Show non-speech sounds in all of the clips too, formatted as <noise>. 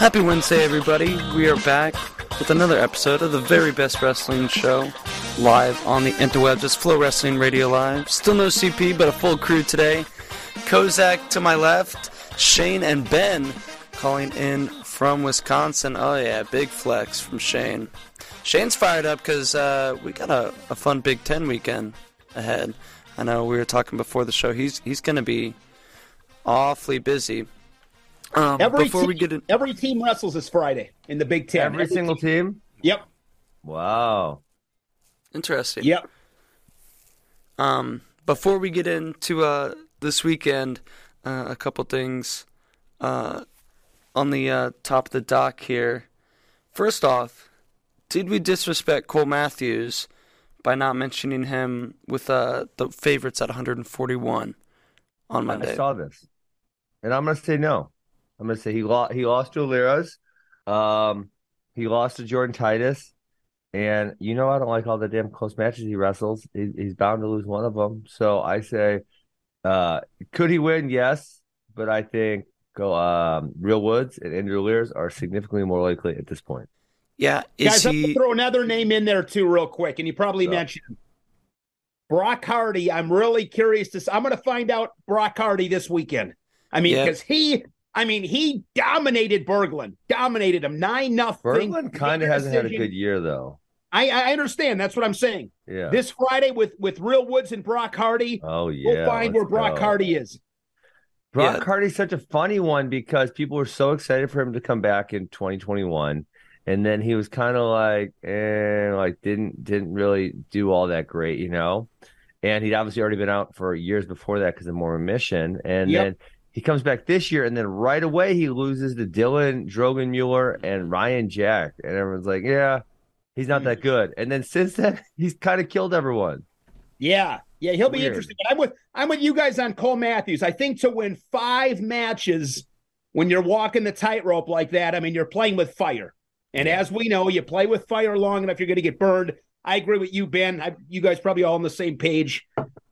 Happy Wednesday, everybody. We are back with another episode of the very best wrestling show live on the interwebs. It's FloWrestling Radio Live. Still no CP, but a full crew today. Kozak to my left, Shane and Ben calling in from Wisconsin. Oh, yeah, big flex from Shane. Shane's fired up because uh, we got a, a fun Big Ten weekend ahead. I know we were talking before the show. He's he's going to be awfully busy. Um, Every before team, we get in, every team wrestles this Friday in the Big Ten. Every single team? Yep. Wow. interesting. Yep. Um, before we get into uh, this weekend, uh, a couple things uh, on the uh, top of the dock here. First off, did we disrespect Cole Matthews by not mentioning him with uh, the favorites at 141 on Monday? I saw this. And I'm going to say no. I'm going to say he lost, he lost to Alirez. Um, he lost to Jordan Titus. And you know, I don't like all the damn close matches he wrestles. He, he's bound to lose one of them. So I say, uh, could he win? Yes. But I think go um, Real Woods and Andrew Alirez are significantly more likely at this point. Yeah, is Guys, I'm going to throw another name in there too, real quick, and you probably Sure. mentioned. Brock Hardy. I'm really curious to. I'm going to find out Brock Hardy this weekend. I mean, Yeah. because he, I mean, he dominated Berglund, dominated him nine nothing. Berglund kind of hasn't had a good year, though. I, I understand. That's what I'm saying. Yeah. This Friday with with Real Woods and Brock Hardy, oh, yeah. we'll find where let's Brock go. Hardy is. Brock Yeah. Hardy's such a funny one because people were so excited for him to come back in 2021, and then he was kind of like, eh, like didn't didn't really do all that great, you know. And he'd obviously already been out for years before that because of Mormon mission, and Yep. then he comes back this year, and then right away he loses to Dylan Droegemueller and Ryan Jack, and everyone's like, yeah, he's not that hmm. good. And then since then, <laughs> he's kind of killed everyone. Yeah, yeah, he'll be Weird. interesting. But I'm with I'm with you guys on Cole Matthews. I think to win five matches when you're walking the tightrope like that, I mean, you're playing with fire. And as we know, you play with fire long enough, you're going to get burned. I agree with you, Ben. I, you guys probably all on the same page.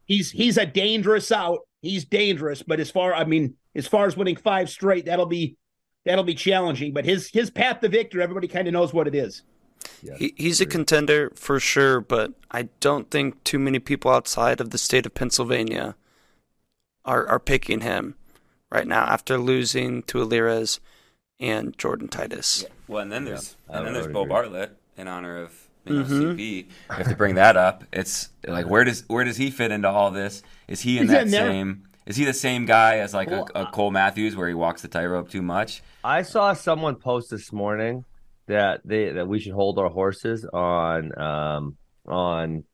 He's he's a dangerous out. He's dangerous, but as far I mean, as far as winning five straight, that'll be that'll be challenging. But his his path to victory, everybody kind of knows what it is. Yes, He, he's a contender for sure, but I don't think too many people outside of the state of Pennsylvania are are picking him right now after losing to Alirez and Jordan Titus. Yeah. Well, and then there's I and then would there's Bo agree. Bartlett in honor of you know, Mhm. CP. You have to bring that up. It's like where does where does he fit into all this? Is he in He's that in there. same? Is he the same guy as like Well, a, a Cole Matthews where he walks the tightrope too much? I saw someone post this morning that they that we should hold our horses on um on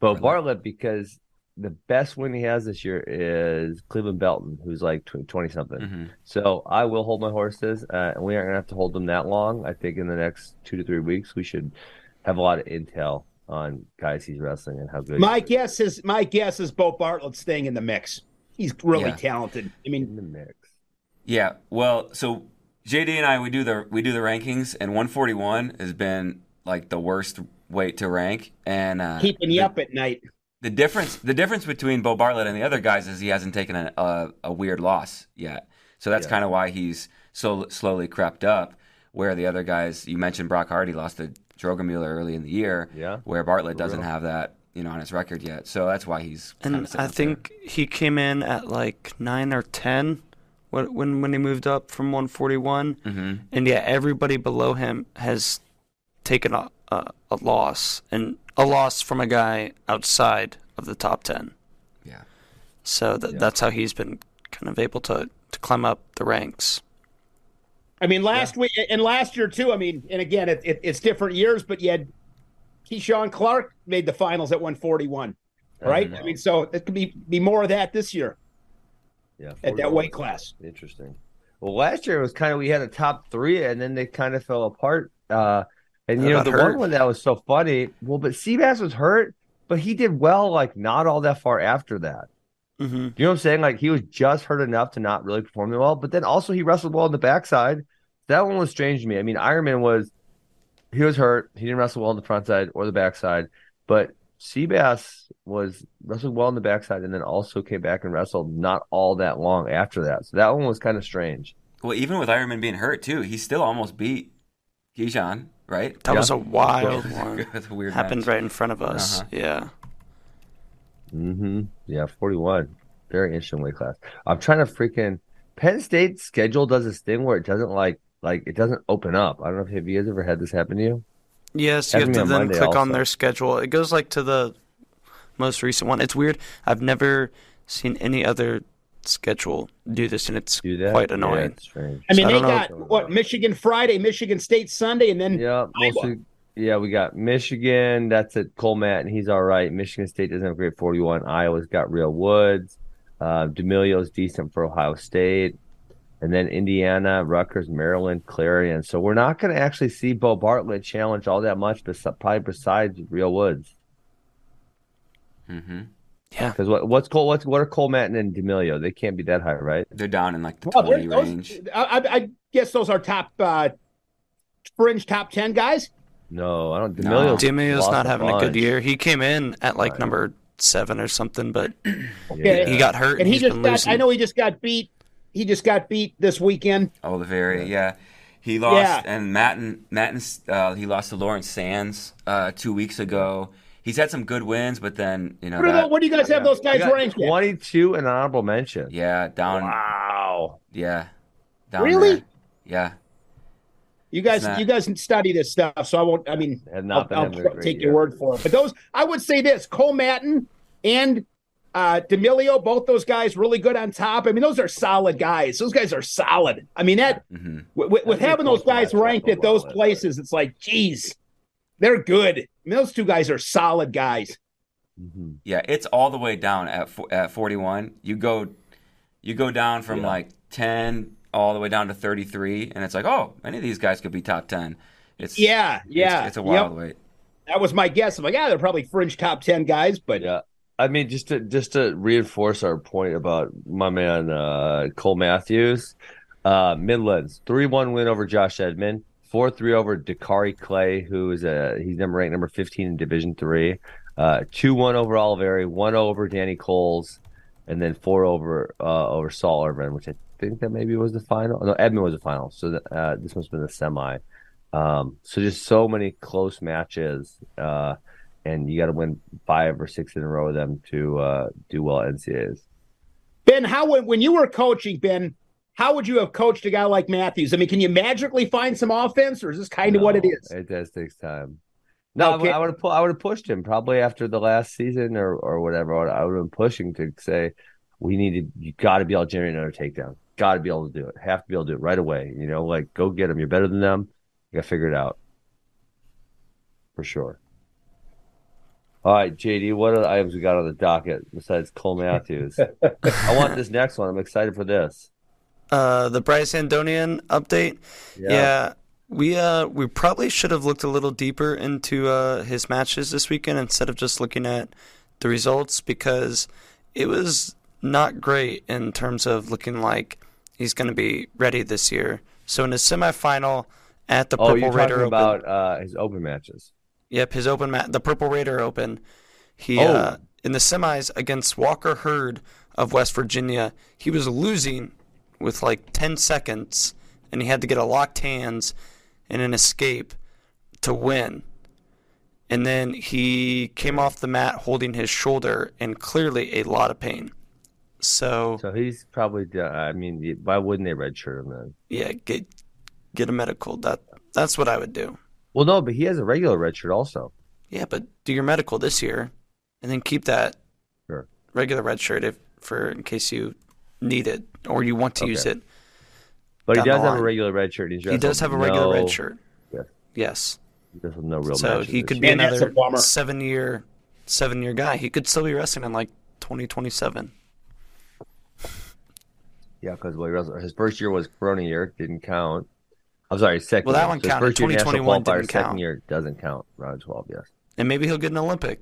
Bo Bartlett. Bartlett because the best win he has this year is Cleveland Belton, who's like twenty something. hmm So I will hold my horses, uh, and we aren't gonna have to hold them that long. I think in the next two to three weeks we should have a lot of intel on guys he's wrestling and how good. My he guess is my guess is Bo Bartlett staying in the mix. He's really Yeah. talented. I mean, in the mix. Yeah. Well, so JD and I we do the we do the rankings, and 141 has been like the worst weight to rank, and uh, keeping you the- up at night. The difference, the difference between Bo Bartlett and the other guys is he hasn't taken a, a, a weird loss yet. So that's Yeah. kind of why he's so slowly crept up. Where the other guys, you mentioned Brock Hardy lost to Droegemueller early in the year, Yeah. where Bartlett For doesn't real. have that, you know, on his record yet. So that's why he's. And I up there. think he came in at like nine or ten when when when he moved up from 141. Mhm. And yeah, everybody below him has taken a, a a loss and a loss from a guy outside of the top 10. Yeah. So that Yeah. that's how he's been kind of able to to climb up the ranks. I mean, last week and last year too. I mean, and again, it, it, it's different years, but you had Kizhan Clarke made the finals at 141, right? know. I mean, so it could be be more of that this year Yeah, at that weight class. Interesting. Well, last year it was kind of we had a top three, and then they kind of fell apart. Uh, and you know the Hurt? one one that was so funny. Well, but Seabass was hurt, but he did well. Like not all that far after that. hmm You know what I'm saying? Like he was just hurt enough to not really perform well, but then also he wrestled well on the backside. That one was strange to me. I mean, Ironman was he was hurt. He didn't wrestle well on the front side or the backside, but Seabass was wrestled well on the backside and then also came back and wrestled not all that long after that. So that one was kind of strange. Well, even with Ironman being hurt too, he still almost beat Gijan, right? That Yeah. was a wild <laughs> one. That's a weird Happened match. right in front of us. Uh-huh. Yeah. Mm-hmm. Yeah, 41. Very interesting weight class. I'm trying to freaking Penn State's schedule does this thing where it doesn't like like it doesn't open up. I don't know if have you guys ever had this happen to you? Yes, you have to to then Monday click on their schedule. It goes like to the most recent one. It's weird. I've never seen any other schedule do this, and it's Do that? quite Yeah, annoying. it's. I mean, I they don't got what's what. Michigan Friday, Michigan State Sunday, and then Yeah, mostly. Yeah, we got Michigan. That's at Cole Mattin, and he's all right. Michigan State doesn't have a great 41. Iowa's got Real Woods. Uh, D'Emilio's decent for Ohio State. And then Indiana, Rutgers, Maryland, Clarion. So we're not going to actually see Bo Bartlett challenge all that much, but probably besides Real Woods. hmm Yeah. Because what, what's Cole? What's what are Cole Mattin and D'Emilio? They can't be that high, right? They're down in like the Well, twenty those- range. I, I- I guess those are top uh, fringe top ten guys. No, I don't. No. D'Emilio's not having a good year. He came in at like Right. number seven or something, but Okay. he got hurt. And he just got. I know he just got beat. He just got beat this weekend. Olivieri, yeah. He lost, Yeah. and Mattin, Mattin, uh, he lost to Lawrence Saenz uh, two weeks ago. He's had some good wins, but then you know What, that, the, what do you guys have those guys ranked? 22 and honorable mention. yeah, down, Wow. yeah, down Really? there. yeah. You guys, not- you guys study this stuff, so I won't. I mean, I'll, not I'll having take year. your word for it. But those, I would say this: Cole Mattin and uh, D'Emilio, both those guys, really good on top. I mean, those are solid guys. Those guys are solid. I mean, that hmm with, with, with think having those guys ranked at those well, that's places, it's like, geez, they're good. I mean, those two guys are solid guys. Mhm. Yeah, it's all the way down at at 41. You go you go down from Yeah. like 10 all the way down to 33 and it's like, "Oh, any of these guys could be top 10." It's Yeah, yeah, It's, a Yep. wild weight. That was my guess. I'm like, yeah, they're probably fringe top ten guys, but Yeah. I mean, just to just to reinforce our point about my man uh, Cole Matthews, uh, Midlands three one win over Josh Edmond, four three over Dakari Clay, who is a he's number ranked number fifteen in Division three, uh, two one over Olivieri, one over Danny Coles, and then four over uh, over Saul Irvin, which I think that maybe was the final. No, Edmond was the final, so that, uh, this must have been the semi. Um, so just so many close matches. Uh, and you got to win five or six in a row of them to uh, do well at NCAAs. Ben, how would when you were coaching, Ben, how would you have coached a guy like Matthews? I mean, can you magically find some offense, or is this kind of what it is? It does takes time. No, Okay. I would have I would have pushed him probably after the last season or or whatever. I would- I would have been pushing to say we need to. You got to be able to generate another takedown. Got to be able to do it. Have to be able to do it right away. You know, like go get them. You're better than them. You got to figure it out for sure. All right, JD, what are the items we got on the docket besides Cole Matthews? I want this <laughs> next one. I'm excited for this. Uh, the Bryce Andonian update. Yeah. we uh we probably should have looked a little deeper into uh his matches this weekend instead of just looking at the results because it was not great in terms of looking like he's going to be ready this year. So in his semifinal at the Oh, Purple Raider talking Open, about uh, his open matches. Yep, his open mat, the Purple Raider Open. He Oh. uh, in the semis against Walker Hurd of West Virginia, he was losing with like 10 seconds and he had to get a locked hands and an escape to win. And then he came off the mat holding his shoulder and clearly a lot of pain. So, So he's probably. I mean, why wouldn't they redshirt him then? yeah, get get a medical. That that's what I would do. Well, no, but he has a regular redshirt also. Yeah, but do your medical this year, and then keep that Sure. regular red shirt if for in case you need it or you want to use it. But he does have a line. regular redshirt. He's He does have a regular red shirt. Yes. Yes. He does have no real. So he could be Man, another seven year seven year guy. He could still be wrestling in like twenty twenty seven. Yeah, because well, his first year was Corona year, didn't count. I'm sorry, his second. Well, that year. one So his counted. First year national 2021 qualifier, didn't second year doesn't count. Round twelve, yes. And maybe he'll get an Olympic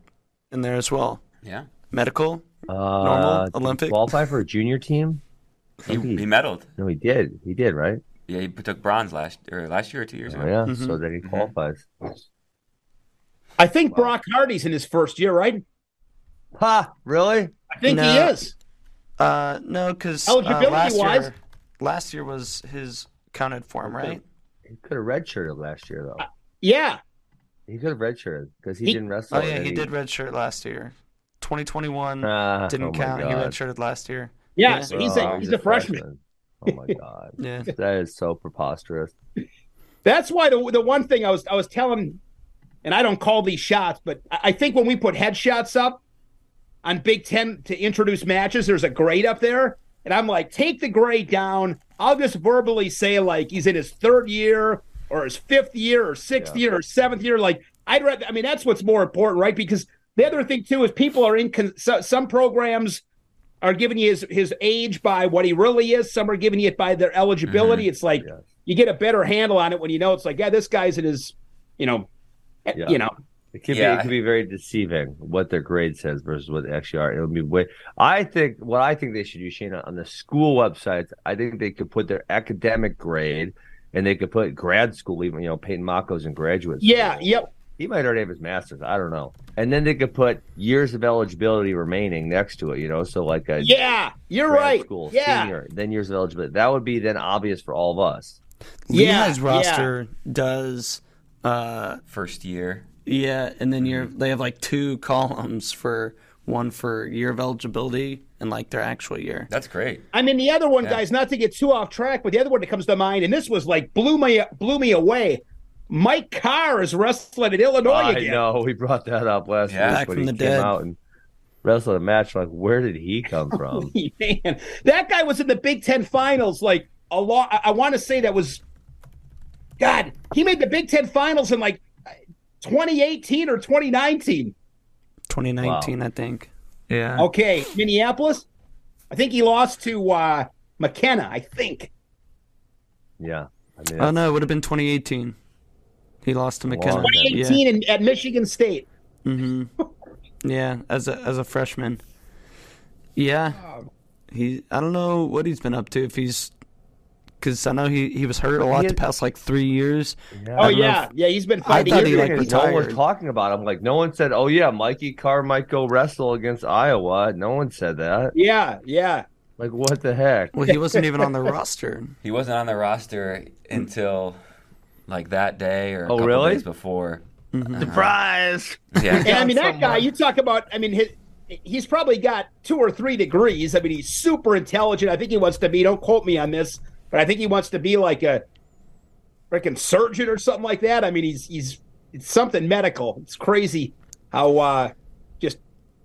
in there as well. Yeah. Medical. Uh, Normal? Olympic? qualify for a junior team? He, Maybe. he medaled. No, he did. He did, right? Yeah, he took bronze last or last year or two years Oh, ago. yeah. Mhm. So then he Mhm. qualifies. I think Brock Hardy's in his first year, right? Ha! Really? I think he is. Uh no, because Eligibility last wise? year, last year was his counted for him, right? He could have redshirted last year though. Yeah, He could have redshirted because he, He- didn't wrestle. Oh yeah, and he did redshirt last year. 2021 Ah, didn't oh my count. He redshirted last year. yeah. Yeah. So he's Oh, a he's a freshman. Oh my <laughs> god, Yeah. that is so preposterous. That's why the the one thing I was I was telling, and I don't call these shots, but I I think when we put headshots up on Big Ten to introduce matches, there's a grade up there, and I'm like, take the grade down. I'll just verbally say like he's in his third year or his fifth year or sixth Yeah. year or seventh year. Like I'd rather. I mean, that's what's more important, right? Because the other thing too is people are in con- so, some programs are giving you his his age by what he really is. Some are giving you it by their eligibility. It's like you get a better handle on it when you know it's like, yeah, this guy's in his, you know, eh, Yeah. you know, It could Yeah. be it could be very deceiving what their grade says versus what they actually are. It'll be way. I think what I think they should do, Shayna, on the school websites. I think they could put their academic grade, and they could put grad school. Even you know, Peyton Mocco's in graduate. yeah, yep, He might already have his master's. I don't know. And then they could put years of eligibility remaining next to it. You know, so like a yeah, you're grad right. school yeah, senior, then years of eligibility. That would be then obvious for all of us. Yeah, Lehigh's yeah. roster does uh First year. Yeah, and then you're Mm-hmm. they have like two columns for one for year of eligibility and like their actual year. That's great. I mean, the other one, Yeah. guys, not to get too off track, but the other one that comes to mind, and this was like blew me blew me away. Mike Carr is wrestling at Illinois I again. know we brought that up last Yeah. week Back when from he the came dead. out and wrestled a match. Like, where did he come <laughs> from? Man, that guy was in the Big Ten finals like a lot. I, I want to say that was, God, he made the Big Ten finals in like 2018 or 2019. 2019, I think. Yeah. Okay, Minneapolis. I think he lost to uh, McKenna. I think. yeah, I mean, Oh no, it would have been 2018. He lost to McKenna. Long time. Yeah. 2018 in, at Michigan State. Mm-hmm. <laughs> Yeah, as a as a freshman. Yeah. He I don't know what he's been up to if he's cuz I know he he was hurt a lot He the past like 3 years. yeah. Oh yeah, if- yeah. He's been I fighting. thought he, years. like, Thing is, no one was talking about him. Like, no one said, "Oh yeah, Mikey Carr might go wrestle against Iowa." No one said that. yeah, yeah. Like, what the heck? Well, he wasn't even on the roster. <laughs> He wasn't on the roster until like that day or a Oh, couple really? days before. Mm-hmm. Surprise! Yeah. <laughs> And I mean, that so guy, you talk about, I mean, his, he's probably got two or three degrees. I mean, he's super intelligent. I think he wants to be, don't quote me on this, but I think he wants to be like a freaking surgeon or something like that. I mean, he's, he's, it's something medical. It's crazy how, uh, just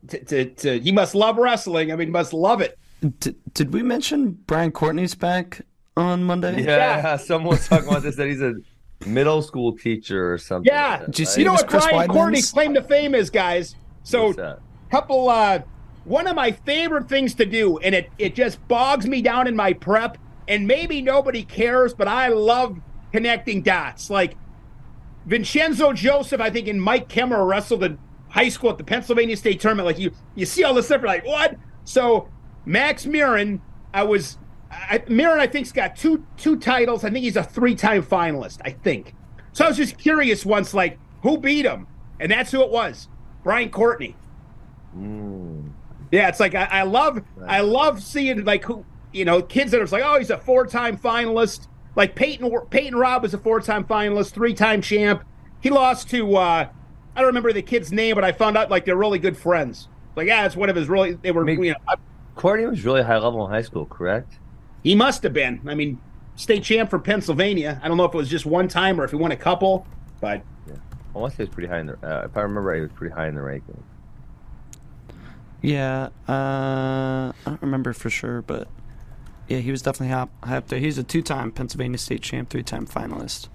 to, to, to he must love wrestling. I mean, must love it. D- did we mention Brian Courtney's back on Monday? Yeah, <laughs> someone was talking about this that he's a middle school teacher or something. Yeah. like you see You know what Chris Brian Weidman's? Courtney's claim to fame is, guys? So, What's couple uh one of my favorite things to do and it it just bogs me down in my prep and maybe nobody cares but i love connecting dots like vincenzo joseph i think and mike kemerer wrestled in high school at the pennsylvania state tournament like you you see all this stuff you're like what so max Murin, i was I, Murin, I think's got two two titles. I think he's a three-time finalist. I think. So I was just curious once, like who beat him, and that's who it was, Brian Courtney. Mm. Yeah, it's like I, I love I love seeing like who you know kids that are like oh he's a four time finalist like Peyton Peyton Robb was a four time finalist three time champ he lost to uh, I don't remember the kid's name but I found out like they're really good friends like yeah it's one of his really they were Make- you know I- Courtney was really high level in high school, correct? he must have been I mean state champ for Pennsylvania I don't know if it was just one time or if he won a couple but yeah. I want to say he was pretty high in the. Uh, if I remember right, he was pretty high in the rankings. Yeah, uh, I don't remember for sure, but yeah, he was definitely high, high up there. He's a two-time Pennsylvania state champ, three-time finalist.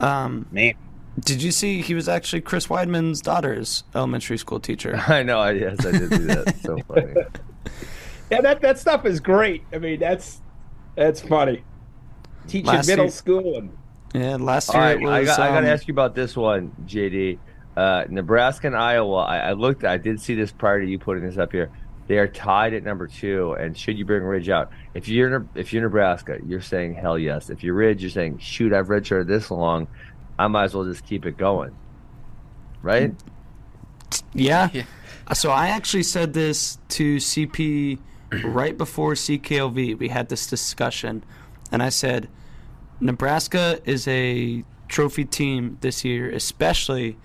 Um, man did you see he was actually Chris Weidman's daughter's elementary school teacher? <laughs> I know. I yes, I did do that. so <laughs> funny. yeah that that stuff is great I mean that's that's funny teaching Last middle year- school and Yeah, last year right, it was. I got, I got to um, ask you about this one, JD. Uh, Nebraska and Iowa. I, I looked. I did see this prior to you putting this up here. They are tied at number two. And should you bring Ridge out? If you're if you're Nebraska, you're saying hell yes. If you're Ridge, you're saying shoot. I've redshirted this long. I might as well just keep it going. Right? Yeah. Yeah. So I actually said this to CP <clears throat> right before CKLV, we had this discussion, and I said, Nebraska is a trophy team this year, especially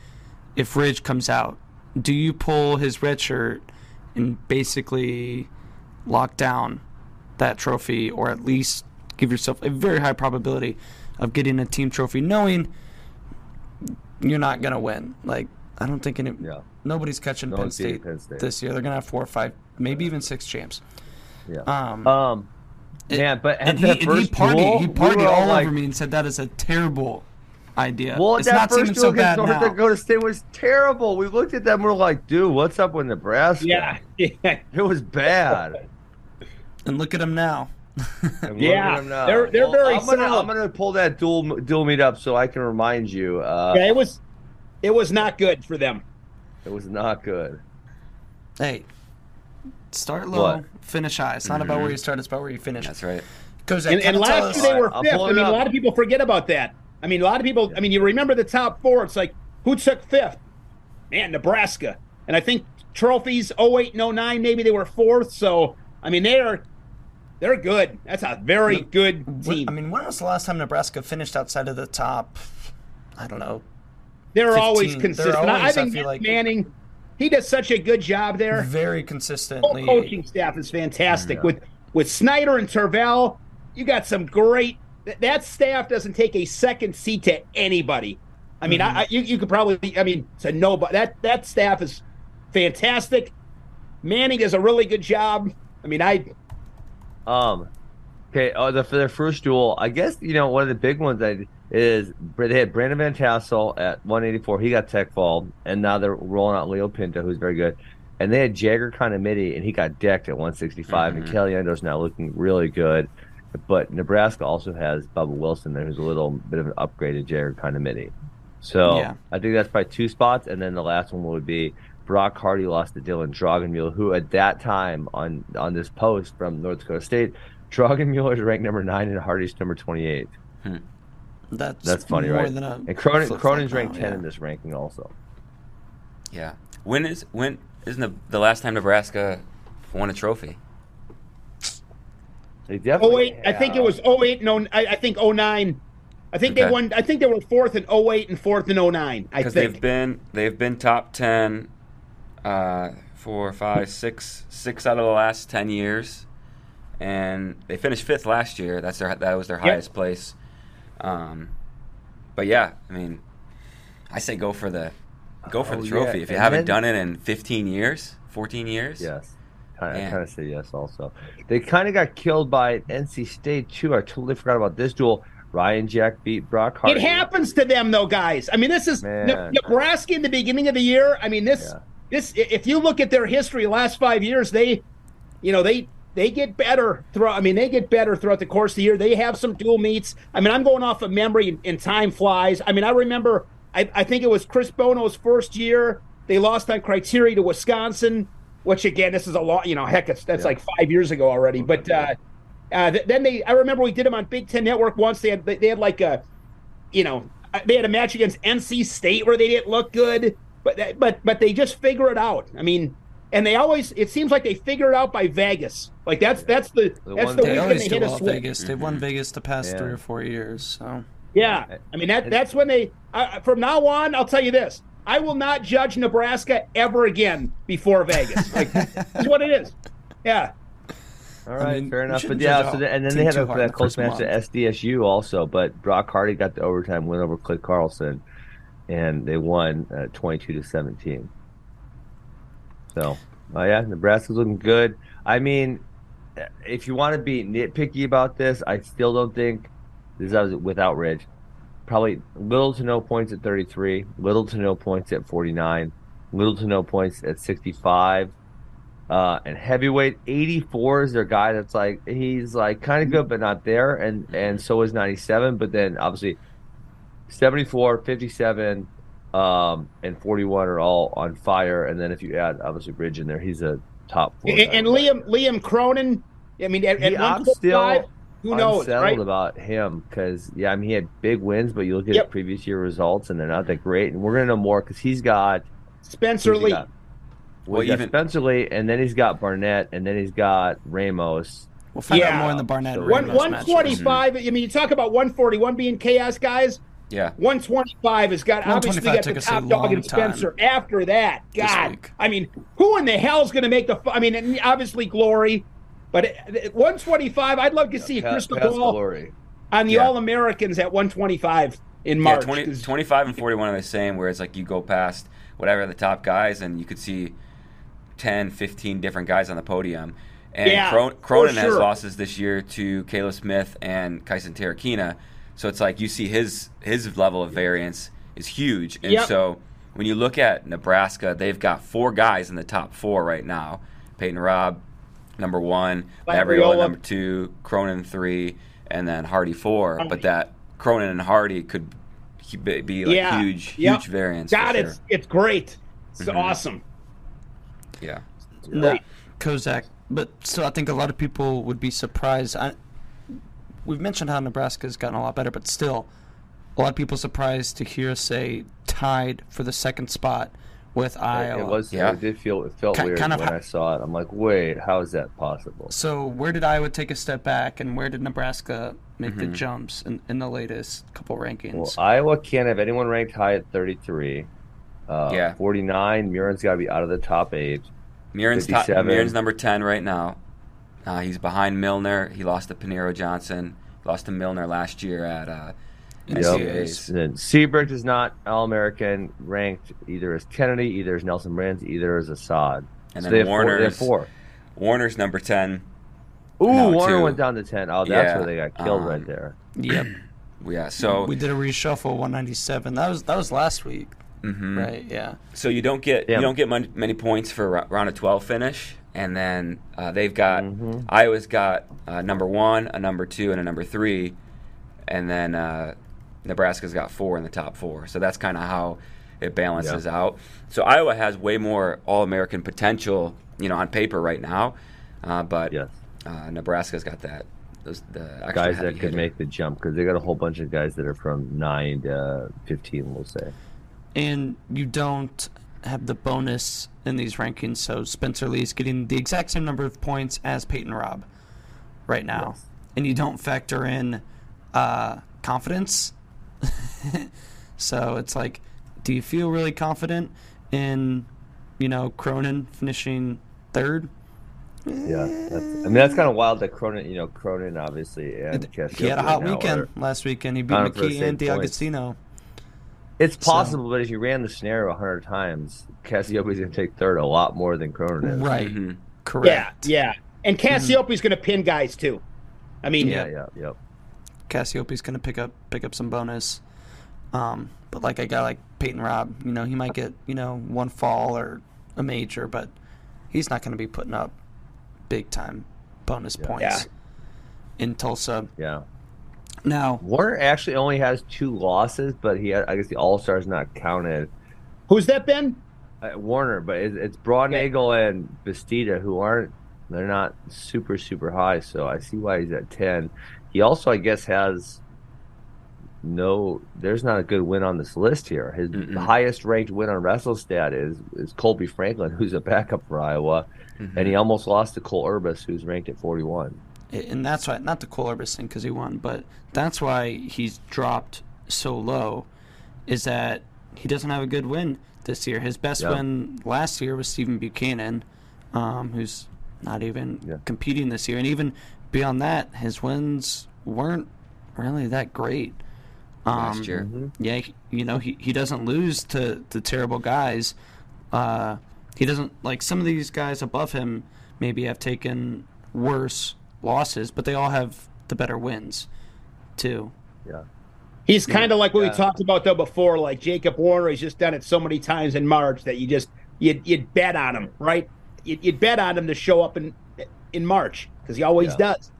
if Ridge comes out. Do you pull his red shirt and basically lock down that trophy, or at least give yourself a very high probability of getting a team trophy, knowing you're not gonna win? Like, I don't think any, Yeah. nobody's catching No Penn, State Penn State. this year. They're gonna have four or five, maybe even six champs. Yeah. Um, Um, it- man, but at and he, that and he first partied, duel, he we partied were all like, over me and said that is a terrible idea. Well, it's that not first seeming duel so bad against North now. Dakota State was terrible. We looked at them, we're like, dude, what's up with Nebraska? Yeah, <laughs> yeah, It was bad. And look at him now. Yeah, them now. they're- they're very I'm gonna. I'm gonna pull that dual dual meet up so I can remind you. Uh, yeah. It was, it was not good for them. It was not good. Hey, start low, What? finish high. It's not about where you start; it's about where you finish. That's right. Because And, and last year they were fifth. I it mean, a lot of people forget about that. I mean, a lot of people. I mean, you remember the top four? It's like who took fifth? Man, Nebraska. And I think trophies 08 and 09, maybe they were fourth. So I mean, they're they're good. That's a very good team. I mean, when was the last time Nebraska finished outside of the top? I don't know. they're 15. always They're consistent. I- I always, I think feel Nick like- Manning, he does such a good job there. Very whole consistently. coaching staff is fantastic with with Snyder and Tervel. You got some great. Th- That staff doesn't take a second seat to anybody. I mean, I, mm-hmm. I, you, you could probably. I mean, to nobody. That that staff is fantastic. Manning does a really good job. I mean, I Um, okay. Oh, the, for their first duel, I guess you know one of the big ones I, is they had Brandon Van Tassel at 184. He got tech fall, and now they're rolling out Leo Pinto, who's very good. And they had Jagger Conamidi, and he got decked at 165. And mm-hmm. Caliendo's now looking really good. But Nebraska also has Bubba Wilson there, who's a little bit of an upgraded Jared kind of mini. So Yeah. I think that's probably two spots, and then the last one would be Brock Hardy lost to Dylan Droegemueller, who at that time on on this post from North Dakota State, Droegemueller is ranked number nine and Hardy's number twenty eight. Hmm. That's That's funny, more right? And Cronin, Cronin's now, ranked ten yeah. in this ranking also. Yeah. When is when isn't the, the last time Nebraska won a trophy? They definitely. 08. I think it was 08 and 0, I, I think 09. I think they won. I think they were fourth in 08 and fourth in 09. I think. they've been they've been top ten, uh, four, five, six, six out of the last ten years, and they finished fifth last year. That's their that was their Yep. highest place. Um, but yeah, I mean, I say go for the go for Oh, the trophy yeah, if you and haven't then- done it in 15 years, 14 years. Yes. Kind I kind of say yes also. They kind of got killed by NC State too. I totally forgot about this duel. Ryan Jack beat Brock Hardy. It happens to them though, guys. I mean, this is Man. Nebraska in the beginning of the year. I mean, this Yeah. this if you look at their history, last five years, they, you know, they they get better throughout. I mean, they get better throughout the course of the year. They have some dual meets. I mean, I'm going off of memory, and, and time flies. I mean, I remember. I, I think it was Chris Bono's first year. They lost on criteria to Wisconsin, which again, this is a lot. You know, heck, it's, that's Yeah. like five years ago already. But uh, uh, th- then they, I remember we did them on Big Ten Network once. They had they had like a you know, they had a match against NC State where they didn't look good, but that- but but they just figure it out. I mean, and they always it seems like they figure it out by Vegas. Like that's that's the, The that's one- the They weekend always they do hit a well at switch. Vegas. They've won Vegas the past Yeah. three or four years. So Yeah, I mean that that's when they. Uh, from now on, I'll tell you this: I will not judge Nebraska ever again before Vegas. Like <laughs> that's what it is. Yeah. All right, mean, fair enough. But yeah, so the, and then they had a, that close match month. to SDSU also, but Brock Hardy got the overtime win over Clint Carlson, and they won uh, 22 to 17. So, uh, yeah, Nebraska's looking good. I mean, if you want to be nitpicky about this, I still don't think this is without Ridge. Probably little to no points at 33, little to no points at 49, little to no points at 65. Uh, and heavyweight 84 is their guy that's like he's like kind of good but not there and and so is 97 but then obviously 74 57 um and 41 are all on fire and then if you add obviously Ridge in there he's a top four And, and Liam Liam Cronin. I mean, at, at He- I'm 145, still who knows, unsettled right? about him because yeah I mean he had big wins but you look at Yep. his previous year results and they're not that great and we're gonna know more because he's got Spencer who's he Lee. got? Well, Well, he's got even- Spencer Lee, and then he's got Barnett, and then he's got Ramos. We'll find Yeah. out more in the Barnett and One Ramos one matches. I mean, you talk about one forty one being chaos, guys. Yeah. One twenty five has got obviously got the took us a top dog long in Spencer. After that, God. I mean, who in the hell's going to make the? fu- I mean, obviously Glory, but one twenty five. I'd love to see a Pa- crystal ball glory. on the Yeah. All Americans at one twenty five in Yeah, March. 20, 'cause- 25 and 41 are the same, where it's like you go past whatever the top guys, and you could see 10, 15 different guys on the podium. And Yeah, Cron- for Cronin has losses this year to Caleb Smith and Kysen Terukina. So it's like you see his his level of variance is huge. And Yep. so when you look at Nebraska, they've got four guys in the top four right now. Peyton Robb, number one, Labriola. Labriola, number two, Cronin three, and then Hardy four. But that Cronin and Hardy could be be like Yeah. huge, Yep. huge variance. for God, sure. it's it's great. It's Mhm. awesome. yeah. No, Kozak. But still, I think a lot of people would be surprised. I, we've mentioned how Nebraska's gotten a lot better, but still, a lot of people surprised to hear us say tied for the second spot with Iowa. It was. Yeah. It did feel. It felt weird kind of when I saw it. I'm like, wait, how is that possible? So where did Iowa take a step back, and where did Nebraska make the Mhm. jumps in, in the latest couple rankings? Well, Iowa can't have anyone ranked high at 33. Uh, Yeah. 49. Murin's got to be out of the top eight. Murin's, top, 57. Murin's number 10 right now. Uh, he's behind Milner. He lost to Panero Johnson. Lost to Milner last year at uh, Yep. NCAAs. And then Seabrook is not All American ranked either as Kennedy, either as Nelson Brands, either as Assad. And So then they have four- they have Warner's, four. Warner's number 10. Ooh, No, Warner two. went down to 10. Oh, that's Yeah, where they got killed um, right there. yep. <clears throat> Yeah, so we did a reshuffle 197. That was that was last week, mhm. right? Yeah. So you don't get Yeah. you don't get mon- many points for a round of 12 finish, and then uh, they've got Mhm. Iowa's got uh, number one, a number two, and a number three, and then uh, Nebraska's got four in the top four. So that's kind of how it balances out. So Iowa has way more All-American potential, you know, on paper right now, uh, but Yes. uh, Nebraska's got that those the extra Guys that could make the jump because they got a whole bunch of guys that are from 9 to 15, we'll say. and you don't have the bonus in these rankings. So Spencer Lee's getting the exact same number of points as Peyton Robb right now, Yes. and you don't factor in uh, confidence. <laughs> so it's like, do you feel really confident in, you know, Cronin finishing third? Yeah, that's, I mean that's kind of wild that Cronin, you know, Cronin obviously and He had a hot now weekend are- last weekend. He beat Kind of the McKee and D'Agostino. It's So- possible, but if you ran the scenario a hundred times, Cassioppi's going to take third a lot more than Cronin is. Right. Mhm. Yeah, Correct. yeah. And Cassioppi's going to pin guys too. I mean, Yeah, yeah, yeah. Cassioppi's going to pick up pick up some bonus. Um, but like a guy like Peyton Robb, you know, he might get you know one fall or a major, but he's not going to be putting up big time bonus Yeah. points Yeah. in Tulsa. yeah. Now, Warner actually only has two losses, but he I guess the All Stars not counted. who's that been? Uh, Warner, but it, it's Broadnagel and Bastida who aren't they're not super super high, so I see why he's at ten. He also, I guess, has no. There's not a good win on this list here. His Mm-mm. highest ranked win on WrestleStat is is Colby Franklin, <laughs> who's a backup for Iowa, Mhm. and he almost lost to Cole Urbas, who's ranked at 41. and that's why not the Cole Urbas thing because he won, but that's why he's dropped so low. Is that he doesn't have a good win this year. His best Yeah. win last year was Stephen Buchanan, um, who's not even Yeah. competing this year, and even beyond that, his wins weren't really that great. Um, Last year. Mhm. yeah, you know, he, he doesn't lose to, to terrible guys. Uh, he doesn't like some of these guys above him maybe have taken worse losses, but they all have the better wins too. Yeah. He's kind of like what Yeah. we talked about though before, like Jacob Warner. He's just done it so many times in March that you just you'd, you'd bet on him, right? You'd, you'd bet on him to show up in in March because he always Yeah. does.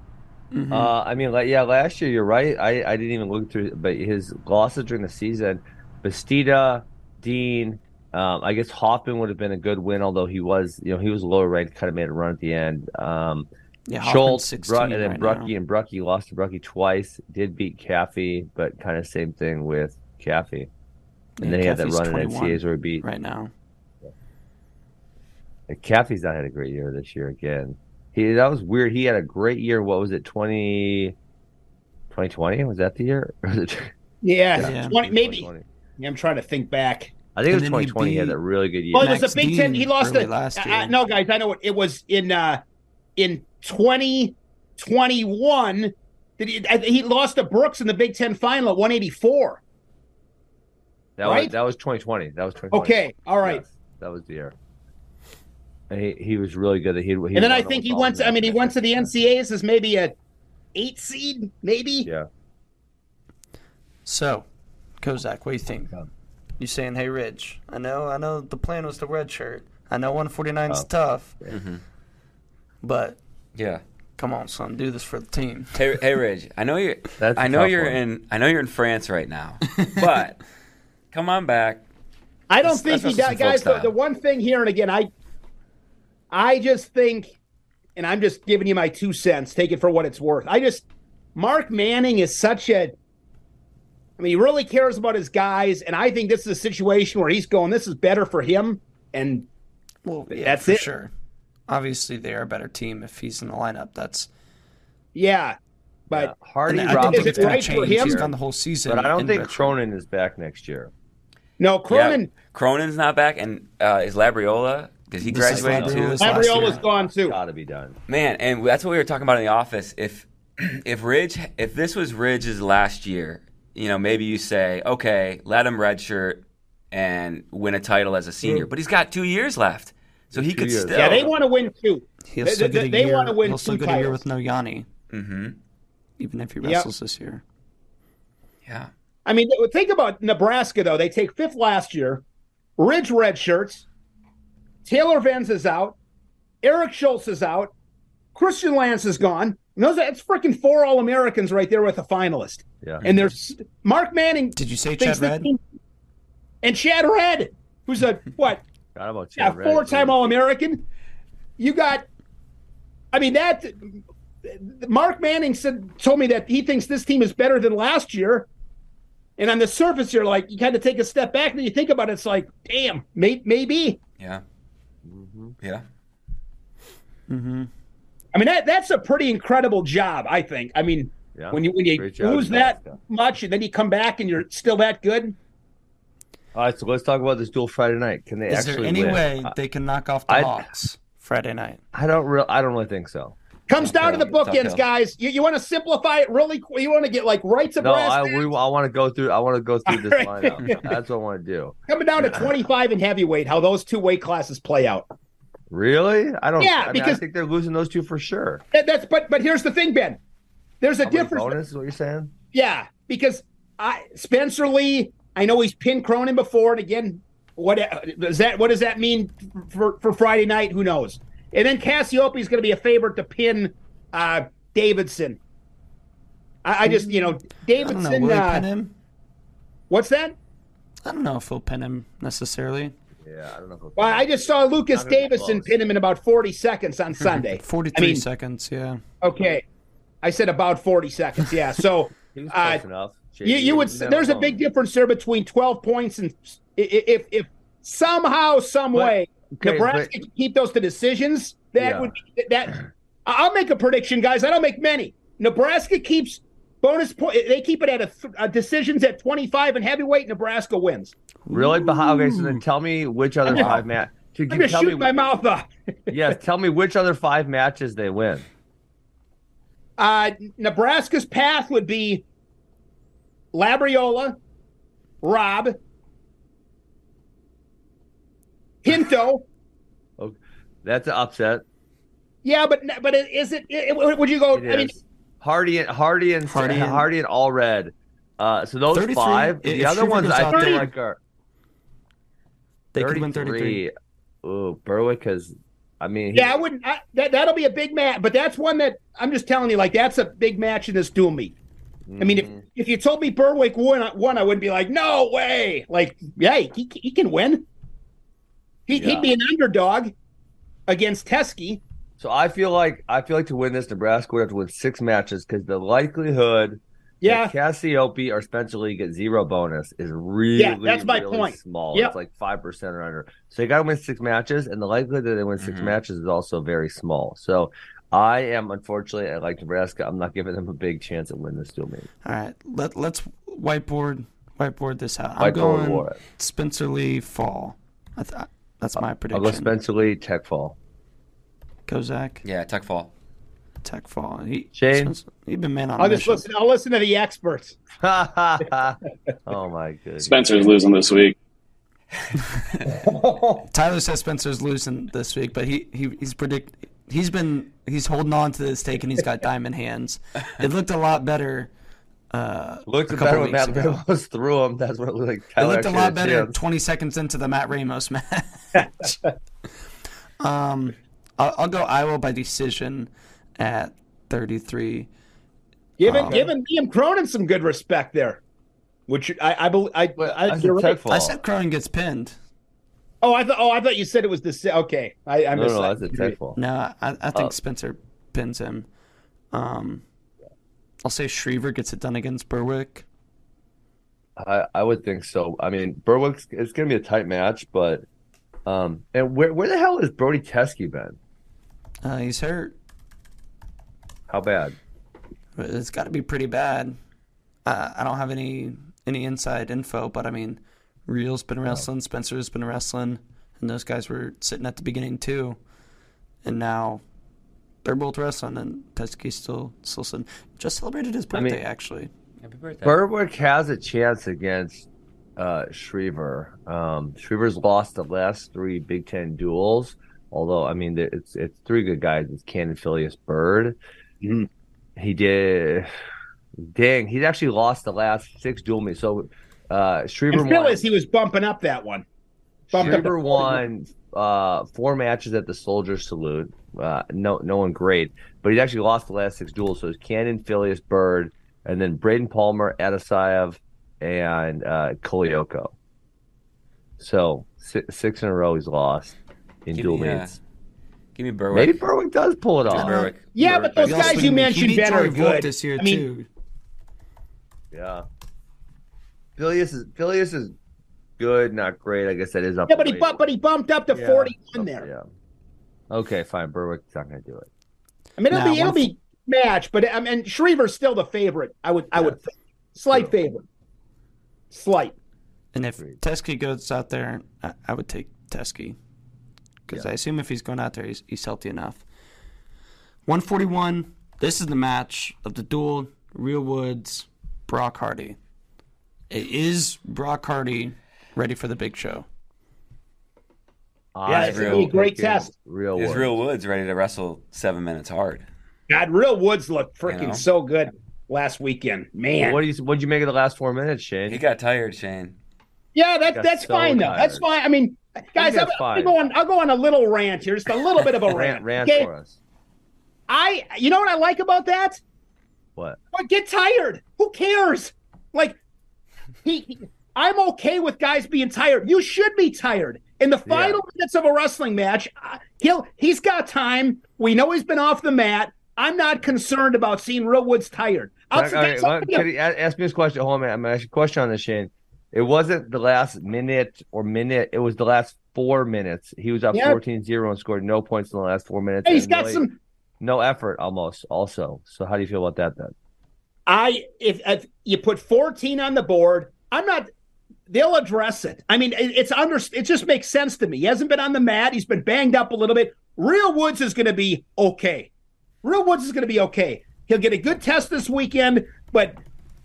Mhm. Uh, I mean, like, yeah, last year you're right. I, I didn't even look through, but his losses during the season, Bastida, Dean, um, I guess Hoffman would have been a good win, although he was, you know, he was lower ranked, kind of made a run at the end. Um, yeah, Hoffman's Schultz, 16 Bruck, and then right Brucky now. and Brucky lost to Brucky twice. Did beat Caffey, but kind of same thing with Caffey. And Yeah, then he had that run in 21 NCAAs where he beat. right now. And Caffey's not had a great year this year again. He that was weird. He had a great year. What was it? 20, 2020? Was that the year? <laughs> Was it- Yeah, Yeah. 20, maybe. 2020? Yeah, I'm trying to think back. I think it was And then he 2020. He had a really good year. Well, it was Max a Big Ten. He lost early it. last uh, year. no, guys, I know it. It was in uh in 2021. Did he, he lost to Brooks in the Big Ten final at 184. that right? was that was 2020. That was 2020. Okay, all right. Yes, that was the year. And he, he was really good. He, he and then I think he went. To, I mean, he went to the matches. NCAAs as maybe a eight seed, maybe. Yeah. So, Kozak, what do you think? Yeah. You saying, "Hey, Ridge? I know, I know. The plan was the red shirt. I know 149 is Oh. tough, Mhm. but Yeah. come on, son, do this for the team." <laughs> Hey, hey, Ridge. I know you. <laughs> That's I know you're one. in. I know you're in France right now, <laughs> but come on back. I don't Let's- think let's he wrestle got guys. The, the one thing here, and again, I, I just think, and I'm just giving you my two cents. Take it for what it's worth. I just, Mark Manning is such a. I mean, he really cares about his guys, and I think this is a situation where he's going. This is better for him, and Well, yeah, That's for it. sure. Obviously, they are a better team if he's in the lineup. That's yeah, but Yeah. Hardy, and I Robb, don't think Is it right to for him? He's gone the whole season. but I don't think red. Cronin is back next year. no, Cronin, Yeah, Cronin's not back, and uh, is Labriola? Does he This is graduate too? Labriola's last Labriola's year. gone too. Got to be done. Man, and that's what we were talking about in the office. If <clears throat> if Ridge, if this was Ridge's last year, you know, maybe you say, okay, let him redshirt and win a title as a senior. But he's got two years left, so he Two could years. still. Yeah, they want to win too. He'll They- still they- get a they year. wanna win He'll still two get a year with no Yianni, hmm even if he Yep. wrestles this year. Yeah. I mean, think about Nebraska though. They take fifth last year. Ridge red shirts. Taylor Venz is out. Eric Schultz is out. Christian Lance is gone. And those that's freaking four All Americans right there with a finalist. Yeah. And there's Mark Manning Did you say Chad Red? and Chad Red, who's a what? <laughs> Got about Chad Red. four-time All American. You got. I mean that. Mark Manning said told me that he thinks this team is better than last year. And on the surface, you're like, you kind of take a step back and you think about it. It's like, damn, may, maybe. Yeah. Mm-hmm. Yeah. Mm-hmm. I mean, that that's a pretty incredible job. I think. I mean, Yeah. when you when you Great job, lose that Nebraska. much and then you come back and you're still that good. All right, so let's talk about this dual Friday night. Can they Is there actually any win? way I- they can knock off the I- Hawks Friday night? I don't real. I don't really think so. Comes down to the bookends, guys. You, you want to simplify it really quick. You want to get like right to No, I we, I want to go through. I want to go through this All right. lineup. That's what I want to do. coming down to 25 and heavyweight. How those two weight classes play out. Really? I don't. Yeah, I mean, because- I think they're losing those two for sure. That, that's but but here's the thing, Ben. There's a How difference. bonus is what you're saying? Yeah, because I Spencer Lee, I know he's pinned Cronin before, and again, what uh, does that what does that mean for for Friday night? Who knows? And then Cassioppi is going to be a favorite to pin uh, Davidson. I, I just you know I don't know. Davidson. Will he Uh, pin him? what's that? I don't know if he'll pin him necessarily. Yeah, I don't know. If Well, I just saw Lucas Not Davison pin him in about 40 seconds on <laughs> Sunday. 43 I mean- seconds, yeah. Okay, I said about 40 seconds. Yeah, so. <laughs> uh, close enough. You, you would. There's a big difference there between 12 points and i- i- if if somehow, some But- way, okay, Nebraska but- can keep those to decisions. That Yeah. would be, that. I'll make a prediction, guys. I don't make many. Nebraska keeps bonus point. They keep it at a, a decisions at 25 and heavyweight. Nebraska wins. really behind. Okay, so then tell me which other five match. I'm just tell me, my mouth off. <laughs> yes, tell me which other five matches they win. Uh, Nebraska's path would be Labriola, Robb, Pinto. That's an upset. Yeah, but but is it? it would you go? It I mean. Hardy and Hardy and Hardy and, Hardy and- and, all red. Uh, so those 33. five. If The other Shriver ones I out feel there- like are They could win 33. Ooh, Berwick has. I mean, yeah, I wouldn't. I, that that'll be a big match, but that's one that I'm just telling you, like that's a big match in this dual meet. I mean, if Mm. if you told me Berwick won, won, I wouldn't be like, no way. Like, yeah, he, he can win. He, Yeah. He'd be an underdog against Teske. So I feel like I feel like to win this, Nebraska would have to win six matches because the likelihood Yeah. Cassioppi or Spencer Lee get zero bonus is really Yeah, that's my really point. small. Yep. It's like five percent or under. So you got to win six matches, and the likelihood that they win 6 Mhm. matches is also very small. So I am unfortunately, I like Nebraska. I'm not giving them a big chance at winning this duel meet. All right, let let's whiteboard whiteboard this out. I'm Whiteboard going what? Spencer Lee fall. I th- that's my prediction. I'll go Spencer Lee, Tech Fall. Kozak, Yeah, Tech Fall. Tech fall. He, Shane? Spencer, he been man on I'll just mission. listen. I'll listen to the experts. <laughs> <laughs> oh my goodness. Spencer's losing this week. <laughs> Tyler says Spencer's losing this week, but he, he he's predict he's been he's holding on to this take and he's got diamond hands. It looked a lot better. Uh, Looked a better couple when Matt ago. Ramos threw him. That's what it looked like. It looked a lot better chance. 20 seconds into the Matt Ramos <laughs> match. <laughs> um, I'll, I'll go Iowa by decision at 33. Giving Oh. giving Liam Cronin some good respect there, which I I believe I, I, I said right. I said Cronin gets pinned. Oh, I thought. Oh, I thought you said it was the. sa- Okay, I, I No, missed no, that. that's a Tech No, I, I think Oh. Spencer pins him. Um, I'll say Schriever gets it done against Berwick. I, I would think so. I mean, Berwick's it's going to be a tight match, but um, and where where the hell has Brody Teske been? Uh, he's hurt. How bad? It's got to be pretty bad. Uh, I don't have any any inside info, but I mean, Real's been wrestling, Spencer's been wrestling, and those guys were sitting at the beginning too, and now they're both wrestling, and Teske's still still sitting. Just celebrated his I mean- birthday actually. Happy birthday. Berwick has a chance against uh, Schriever. Um, Schriever's lost the last three Big Ten duels, although I mean it's it's three good guys. It's Cannon, Filius, Bird. Mhm. He did. Dang, he's actually lost the last six duel meets. So uh, Schriever And won. Filius, he was bumping up that one. Bumped up the- won uh, four matches at the Soldier Salute. Uh, no, no one great, but he's actually lost the last six duels. So it's Cannon, Filius, Bird, and then Braden Palmer, Adasayev, and uh, Kolyoko. So si- six in a row he's lost in Give dual me, uh, meets. Give me Berwick. Maybe Berwick does pull it off. Berwick. Yeah, Berwick. but those guys you mentioned, beat Ben, are good. this year I mean- too. Yeah. Filius is Filius is good, not great. I guess that is up. Yeah, but he bu- but he bumped up to Yeah. forty-one oh, there. Yeah. Okay, fine. Berwick's not going to do it. I mean, it'll Now, be it'll be match, but um, I mean, Schriever's still the favorite. I would I would think. slight True. favorite, slight. And if Agreed. Teske goes out there, I, I would take Teske because Yeah. I assume if he's going out there, he's, he's healthy enough. 141. This is the match of the duel. Real Woods, Brock Hardy. It is Brock Hardy ready for the big show. Yeah, it's gonna be a great test. Real Is Woods. Real Woods ready to wrestle seven minutes hard? God, Real Woods looked freaking You know? so good last weekend, man. What do you what did you make of the last four minutes, Shane? He got tired, Shane. yeah, that, got that's so fine though. That's tired. fine. I mean, guys, that's I'll, I'll fine. go on. I'll go on a little rant here, just a little bit of a <laughs> rant. rant, rant okay? for us. I, you know what I like about that? What? But get tired. Who cares? Like, he, he- I'm okay with guys being tired. You should be tired. In the final minutes of a wrestling match, uh, he'll he's got time. We know he's been off the mat. I'm not concerned about seeing Real Woods tired. I'll, Okay, okay, well, can ask me this question? Hold on. I'm gonna ask you a question on this, Shane. It wasn't the last minute or minute. It was the last four minutes. He was up Yeah. 14-0 and scored no points in the last four minutes. Hey, he's got really some. no effort almost. Also, so how do you feel about that then? I if, if you put 14 on the board, I'm not. They'll address it. I mean, it, it's under. It just makes sense to me. He hasn't been on the mat. He's been banged up a little bit. Real Woods is going to be okay. Real Woods is going to be okay. He'll get a good test this weekend, but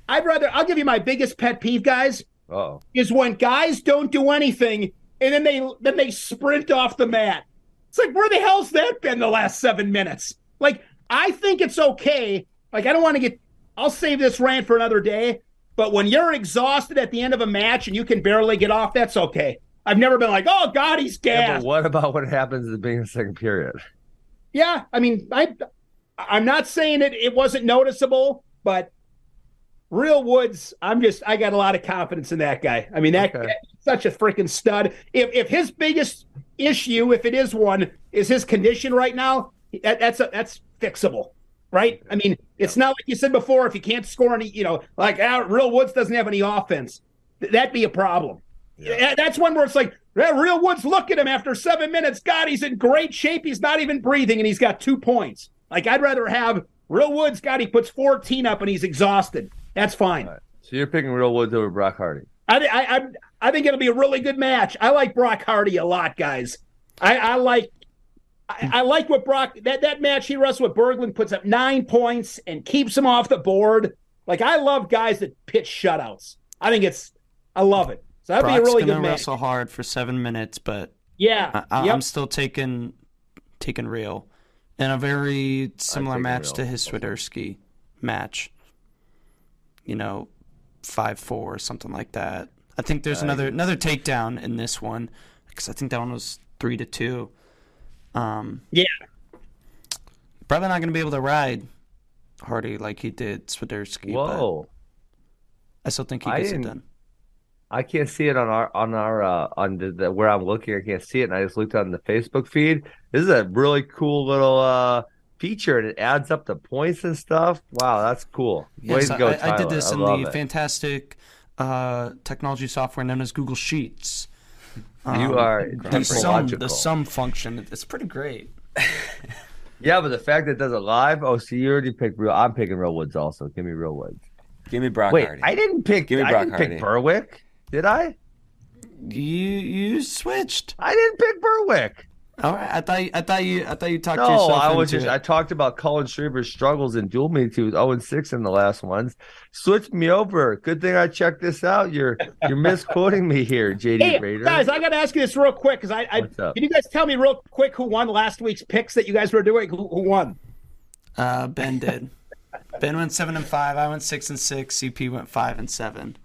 I'd rather. I'll give you my biggest pet peeve, guys, Oh, is when guys don't do anything and then they then they sprint off the mat. It's like where the hell's that been the last seven minutes? Like I think it's okay. Like I don't want to get. I'll save this rant for another day. But when you're exhausted at the end of a match and you can barely get off, that's okay. I've never been like, oh God, he's yeah, but what about what happens at the beginning of the second period? Yeah, I mean, I I'm not saying it it wasn't noticeable, but Real Woods, I'm just I got a lot of confidence in that guy. I mean, that Okay. such a freaking stud. If if his biggest issue, if it is one, is his condition right now, that, that's a, that's fixable. Right? I mean, it's not like you said before. If you can't score any, you know, like ah, Real Woods doesn't have any offense, th- that'd be a problem. Yeah. That's one where it's like, yeah, Real Woods, look at him after seven minutes. God, he's in great shape. He's not even breathing, and he's got two points. Like I'd rather have Real Woods. God, he puts 14 up and he's exhausted. That's fine. Right. So you're picking Real Woods over Brock Hardy. I, I, I, I think it'll be a really good match. I like Brock Hardy a lot, guys. I, I like I, I, like what Brock that that match he wrestled with Berglund puts up nine points and keeps him off the board. Like I love guys that pitch shutouts. I think it's I love it. So that'd Brock's be a really gonna good match. wrestle hard for seven minutes, but Yeah, I, yep. I'm still taking taking real in a very similar match to his. Swiderski match. You know, five four or something like that. I think there's I another another takedown in this one because I think that one was three to two. Um, Yeah. probably not going to be able to ride Hardy like he did Swiderski. Whoa. I still think he I gets it done. I can't see it on our on our uh, on the, the where I'm looking. I can't see it, and I just looked on the Facebook feed. This is a really cool little uh, feature, and it adds up the points and stuff. Wow, that's cool. Way Yes, to go, I, I did this I in the it. fantastic uh, technology software known as Google Sheets. You um, are the sum, the sum function. It's pretty great. <laughs> Yeah, but the fact that it does it live. Oh, see, you already picked real. I'm picking real woods also. Give me real woods. Give me Brock Wait, Hardy. I didn't pick. Give me I didn't Hardy. pick Berwick. Did I? You you switched. I didn't pick Berwick. All right, I thought you- I thought you I thought you talked No, yourself I was into just it. I talked about Cullan Schriever's struggles in dual meets. He was 0 and 6 in the last ones. Switch me over. Good thing I checked this out. You're you're misquoting me here, JD Hey Raider. guys, I got to ask you this real quick because I, I can you guys tell me real quick who won last week's picks that you guys were doing? Who, who won? Uh, ben did. Ben went seven and five. I went six and six. CP went five and seven.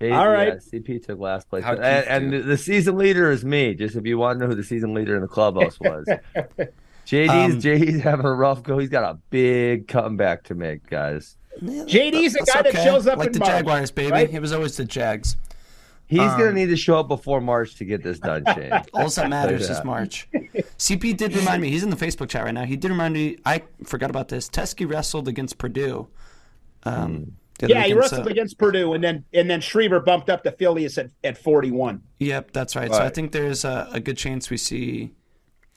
Hey, All right. yeah, CP took last place. How'd and and do? the season leader is me, just if you want to know who the season leader in the clubhouse was. <laughs> JD's Um, JD's having a rough go. He's got a big comeback to make, guys. JD's a That's guy that shows up like in the March, Jaguars, baby. right? It was always the Jags. He's gonna Um, need to show up before March to get this done, Shane. <laughs> All that matters is. March. CP did remind me. He's in the Facebook chat right now. He did remind me. I forgot about this. Teske wrestled against Purdue. Um, the other Yeah, he weekend, wrestled so- against Purdue, and then and then Schriever bumped up to Filius at, at 41. Yep, that's right. So I think there's a, a good chance we see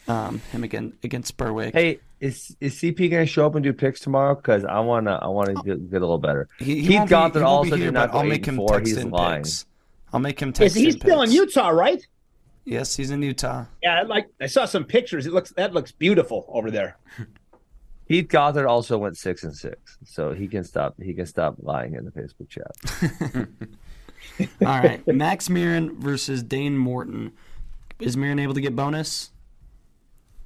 um, him again against Berwick. Hey, is is CP gonna show up and do picks tomorrow? Because I wanna I wanna get, get a little better. he, he Keith won't be- Gothard also be did here, not but I'll make him four. text He's in lying. picks. I'll make him Is text. he in still in. Utah, right? Yes, he's in Utah. Yeah, like I saw some pictures. It looks that looks beautiful over there. <laughs> Keith Gothard also went six and six, so he can stop. He can stop lying in the Facebook chat. <laughs> All right, Max Murin versus Dane Morton. Is Murin able to get bonus?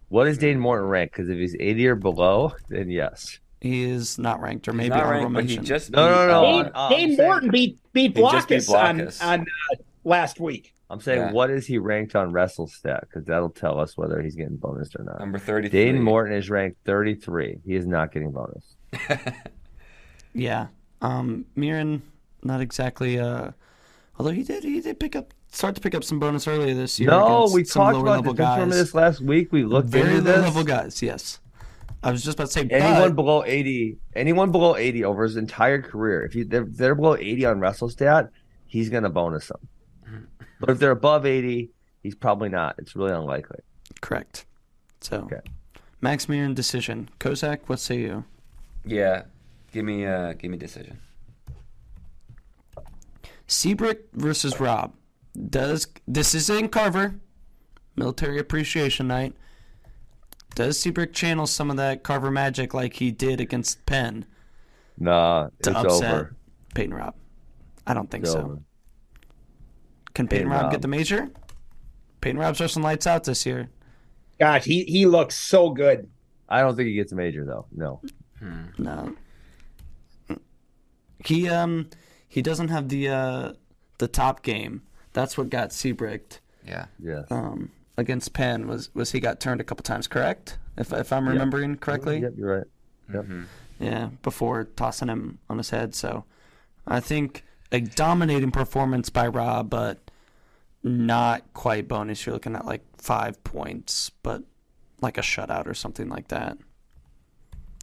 What is Dane Morton ranked? Because if he's eighty or below, then yes. He is not ranked, or maybe not honorable ranked, but he mention. just No, beat, no, no. uh, Dane, uh, Dane Morton beat beat He just beat Blockus on on uh, last week. I'm saying, Yeah. what is he ranked on WrestleStat? Because that'll tell us whether he's getting bonus or not. number thirty-three. Dane Morton is ranked 33. He is not getting bonus. <laughs> Yeah. Um, Murin, not exactly. Uh, although he did, he did pick up, start to pick up some bonus earlier this year. No, we talked about level this. Remember guys. this last week? We looked Very into low this. level guys. Yes. I was just about to say, Anyone but below 80, anyone below 80 over his entire career, if you, they're, they're below 80 on WrestleStat, he's going to bonus them. But if they're above 80, he's probably not. It's really unlikely. correct. So, Okay. Max Murin decision. Kozak, what say you? Yeah, give me uh, give me decision. Siebrecht versus Robb. Does this is in Carver, Military Appreciation Night? Does Siebrecht channel some of that Carver magic like he did against Penn Nah, it's to upset over. Peyton Robb? I don't think It's so. over. Can Peyton, Peyton Robb, Robb. get the major? Peyton Robb's wrestling lights out this year. Gosh, he he looks so good. I don't think he gets a major, though. No. No. He um he doesn't have the uh the top game. That's what got Siebrecht Yeah, Yeah. um against Penn was was he got turned a couple times, correct? If if I'm remembering correctly. Yep, you're right. Yep. Yeah, before tossing him on his head. So I think a dominating performance by Robb, but not quite bonus. You're looking at like five points, but like a shutout or something like that.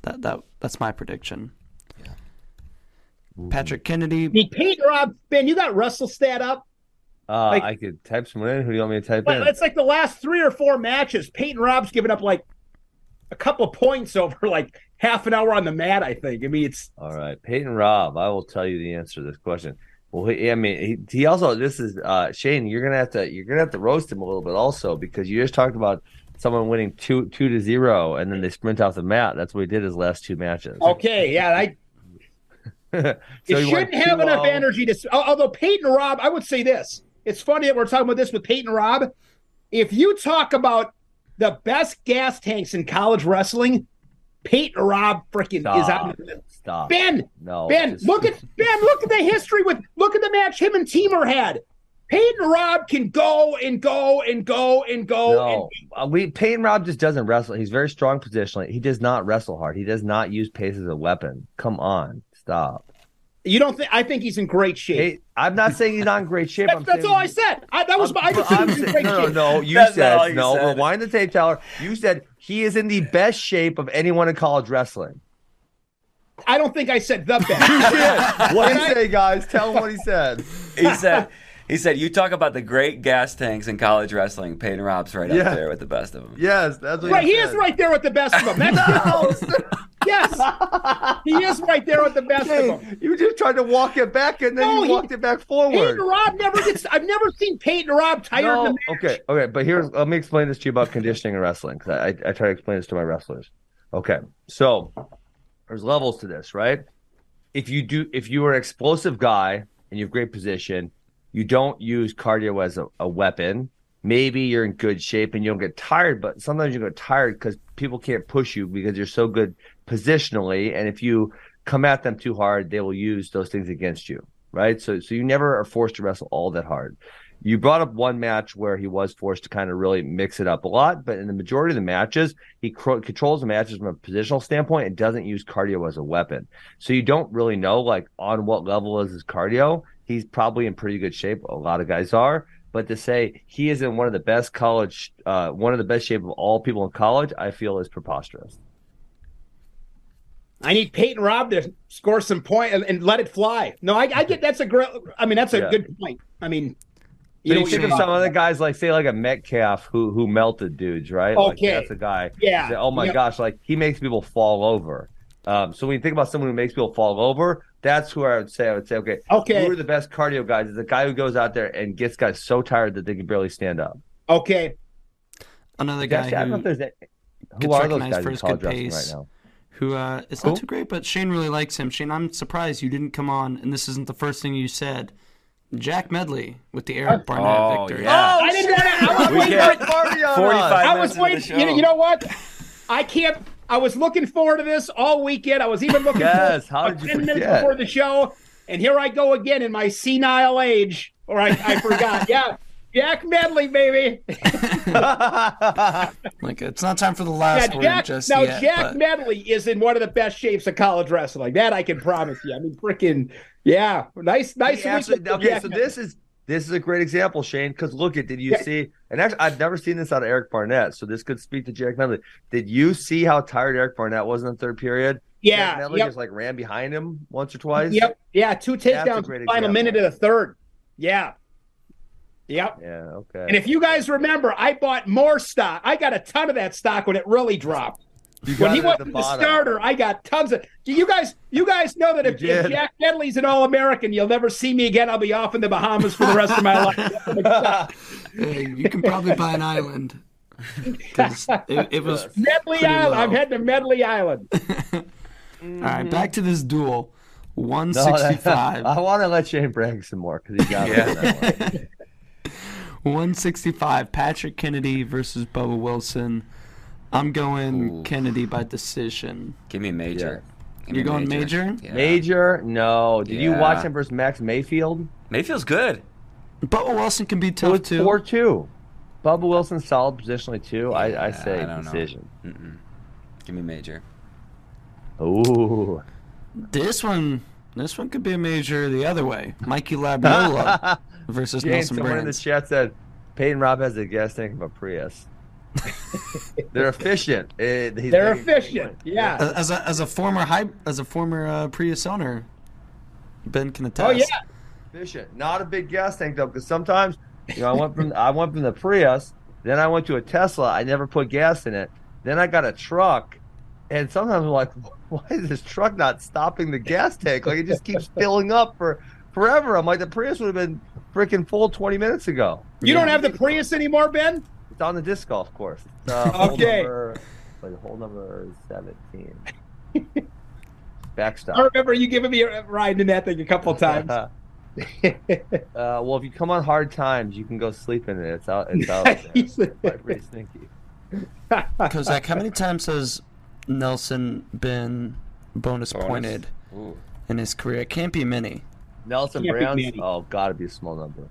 That that that's my prediction. Yeah. Patrick Kennedy. I mean, Peyton Ben, you got WrestleStat up? Uh, Like- I could type someone in. Who do you want me to type But in? it's like the last three or four matches. Peyton Robb's given up like a couple of points over like half an hour on the mat, I think. I mean, it's All right, Peyton Robb, I will tell you the answer to this question. Well, he, I mean, he, he also. This is uh, Shane. You're gonna have to. You're gonna have to roast him a little bit also because you just talked about someone winning two two to zero and then they sprint off the mat. That's what he did his last two matches. okay. Yeah, I <laughs> so went shouldn't have enough 2-0. energy to. Although Peyton Robb, I would say this. It's funny that we're talking about this with Peyton Robb. If you talk about the best gas tanks in college wrestling, Peyton Robb freaking is out. Stop. Ben, no. Ben, just- look at Ben. Look at the history with. Look at the match him and Teamer had. Peyton Robb can go and go and go and go. No, uh, we Peyton Robb just doesn't wrestle. He's very strong positionally. He does not wrestle hard. He does not use pace as a weapon. Come on, stop. And you don't think? I think he's in great shape. Hey, I'm not saying he's not in great shape. that's I'm that's saying, all I said. I, that was my. I I'm- just think I'm he's in saying- great no, no, shape. no. You That's said you no. said. Rewind the tape, Tyler. You said he is in the best shape of anyone in college wrestling. I don't think I said the best. <laughs> What did he say, guys? Tell him what he said. He said. He said, "You talk about the great gas tanks in college wrestling. Peyton Robb's right Yeah. up there with the best of them." Yes, that's what right, he said. is right there with the best of them. That's <laughs> yes, he is right there with the best of Hey, them. you just tried to walk it back and then No, you he- walked it back Peyton forward. Robb never gets. I've never seen Peyton Robb tired No, in the match. okay, okay, but here's let me explain this to you about conditioning and wrestling because I, I try to explain this to my wrestlers. Okay, so there's levels to this, right? If you do, if you are an explosive guy and you have great position, you don't use cardio as a, a weapon. Maybe you're in good shape and you don't get tired, but sometimes you get tired because people can't push you because you're so good positionally, and if you come at them too hard, they will use those things against you, right? So, so you never are forced to wrestle all that hard. You brought up one match where he was forced to kind of really mix it up a lot, but in the majority of the matches, he cro- controls the matches from a positional standpoint and doesn't use cardio as a weapon. So you don't really know like on what level is his cardio. He's probably in pretty good shape. A lot of guys are, but to say he is in one of the best college, uh, one of the best shape of all people in college, I feel is preposterous. I need Peyton Robb to score some point and, and let it fly. No, I, I get that's a great. I mean, that's a Yeah. good point. I mean, You, know, you think of some other guys like say like a Metcalf who who melted dudes, right? Like, Okay. that's a guy. Yeah. say, oh my gosh, like he makes people fall over. Um, so when you think about someone who makes people fall over, that's who I would say I would say, okay, Okay. who are the best cardio guys? Is the guy who goes out there and gets guys so tired that they can barely stand up. okay. Another guy Actually, I don't know if who, there's a, who gets are those recognized guys for in his good wrestling right pace. now? who uh, it's Who? not too great, but Shane really likes him. Shane, I'm surprised you didn't come on, and this isn't the first thing you said. Jack Medley with the Eric Barnett Oh, victory. yeah. I didn't want to. I was waiting for- Party on us. 45 I was waiting. You know, you know what? I can't. I was looking forward to this all weekend. I was even looking Yes, forward to did ten minutes forget? before the show, and here I go again in my senile age, or I, I forgot. <laughs> yeah, Jack Medley, baby. <laughs> Like it's not time for the Yeah, last word Jack. just now yet. Jack but Medley is in one of the best shapes of college wrestling. That I can promise you. I mean, freaking yeah, nice, nice. He actually- weekend for okay, Jack so Medley. this is this is a great example, Shane. Because look at did you Yeah. see? And actually, I've never seen this out of Eric Barnett, so this could speak to Jack Medley. Did you see how tired Eric Barnett was in the third period? yeah, Jack Medley yep, just like ran behind him once or twice. yep, yeah. Two takedowns, final example. minute of the third. Yeah, yep. Yeah. Okay. And if you guys remember, I bought more stock. I got a ton of that stock when it really dropped. You When he it at wasn't the the, starter, I got tons of. Do you guys? You guys know that if, You if did. Jack Medley's an All American, you'll never see me again. I'll be off in the Bahamas for the rest of my life. <laughs> hey, you can probably buy an island. It, it was <laughs> Medley Island. low. I'm heading to Medley Island. <laughs> all right. Back to this duel. 165. No, that- I want to let Shane brag some more because he got Yeah. me on that one. 165 Patrick Kennedy versus Bubba Wilson. I'm going Ooh. Kennedy by decision. Give me major. Give You're me going major? Yeah. Major? No. Did you watch him versus Max Mayfield? Mayfield's good. Bubba Wilson can be It tough was too. four two. Bubba Wilson solid positionally too. I, I say I decision. Mm-mm. Give me major. Ooh. This one, this one could be a major the other way. Mikey <laughs> Labriola versus Jane, Nelson someone in the Brands. chat said Peyton Robb has a gas tank of a Prius. <laughs> They're efficient. Eh, he's They're making efficient. points. Yeah. As a as a former high as a former uh, Prius owner, Ben can attest. Oh yeah. efficient. Not a big gas tank though, because sometimes you know I went from I went from the Prius, then I went to a Tesla. I never put gas in it. Then I got a truck, and sometimes I'm like, <laughs> why is this truck not stopping the gas tank? Like it just keeps <laughs> filling up for forever. I'm like, the Prius would have been freaking full 20 minutes ago. You don't have the Prius anymore, Ben? It's on the disc golf course. It's, uh, <laughs> Okay. Number, like hole number 17. <laughs> Backstop. I remember you giving me a ride in that thing a couple <laughs> times. uh, well, if you come on hard times, you can go sleep in it. It's out. It's out. there. It's probably pretty sneaky. Kozak, how many times has Nelson been bonus, Bonus? pointed Ooh. in his career? It can't be many. Nelson Can't be Brands. Manny. Oh, gotta be a small number.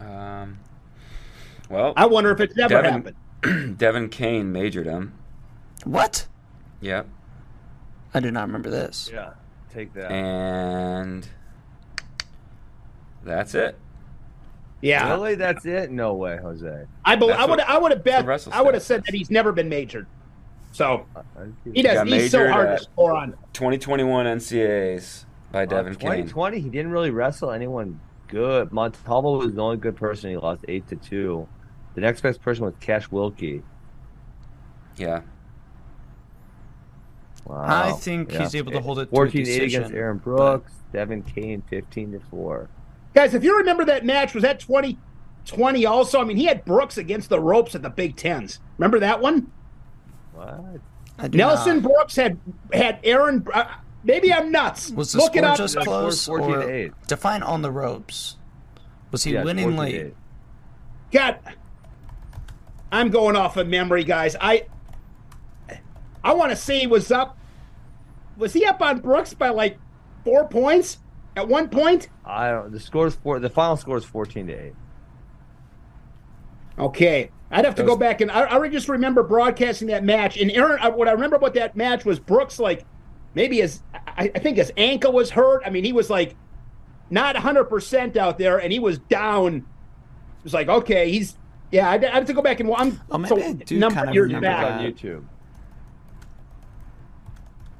Um, well, I wonder if it's never Devin- happened. <clears throat> Devin Kane majored him. What? Yep. I do not remember this. Yeah, take that. And that's it. Yeah. Really? That's it? No way, Jose. I bel That's I would I would have bet I would have said that he's never been majored. So I- I- he does got he's so hard to score on. 2021 NCAAs by Uh, Devin Kane. 2020, he didn't really wrestle anyone good. Montalvo was the only good person. He lost eight to two. The next best person was Cash Wilkie. Yeah. Wow. I think Yeah. he's able to hold it to a 14 8 against Aaron Brooks. Devin Kane 15 to 4. Guys, if you remember that match, was that 2020 also? I mean, he had Brooks against the ropes at the Big Tens. Remember that one? What? Nelson not. Brooks had had Aaron. Uh, maybe I'm nuts. Was the Look it score up. just close? is 14 or to 8. define on the ropes. Was he Yeah, winning late? God, I'm going off of memory, guys. I I want to say he was up. Was he up on Brooks by like four points at one point? I don't. The score is four. The final score is 14 to 8. Okay, I'd have to go back and I, I just remember broadcasting that match. And Aaron, what I remember about that match was Brooks like maybe his I, I think his ankle was hurt. I mean, he was like not 100 percent out there, and he was down. It was like okay, he's yeah. I'd, I'd have to go back and I'm Oh, maybe I do number kind of years remember It's back. on. YouTube.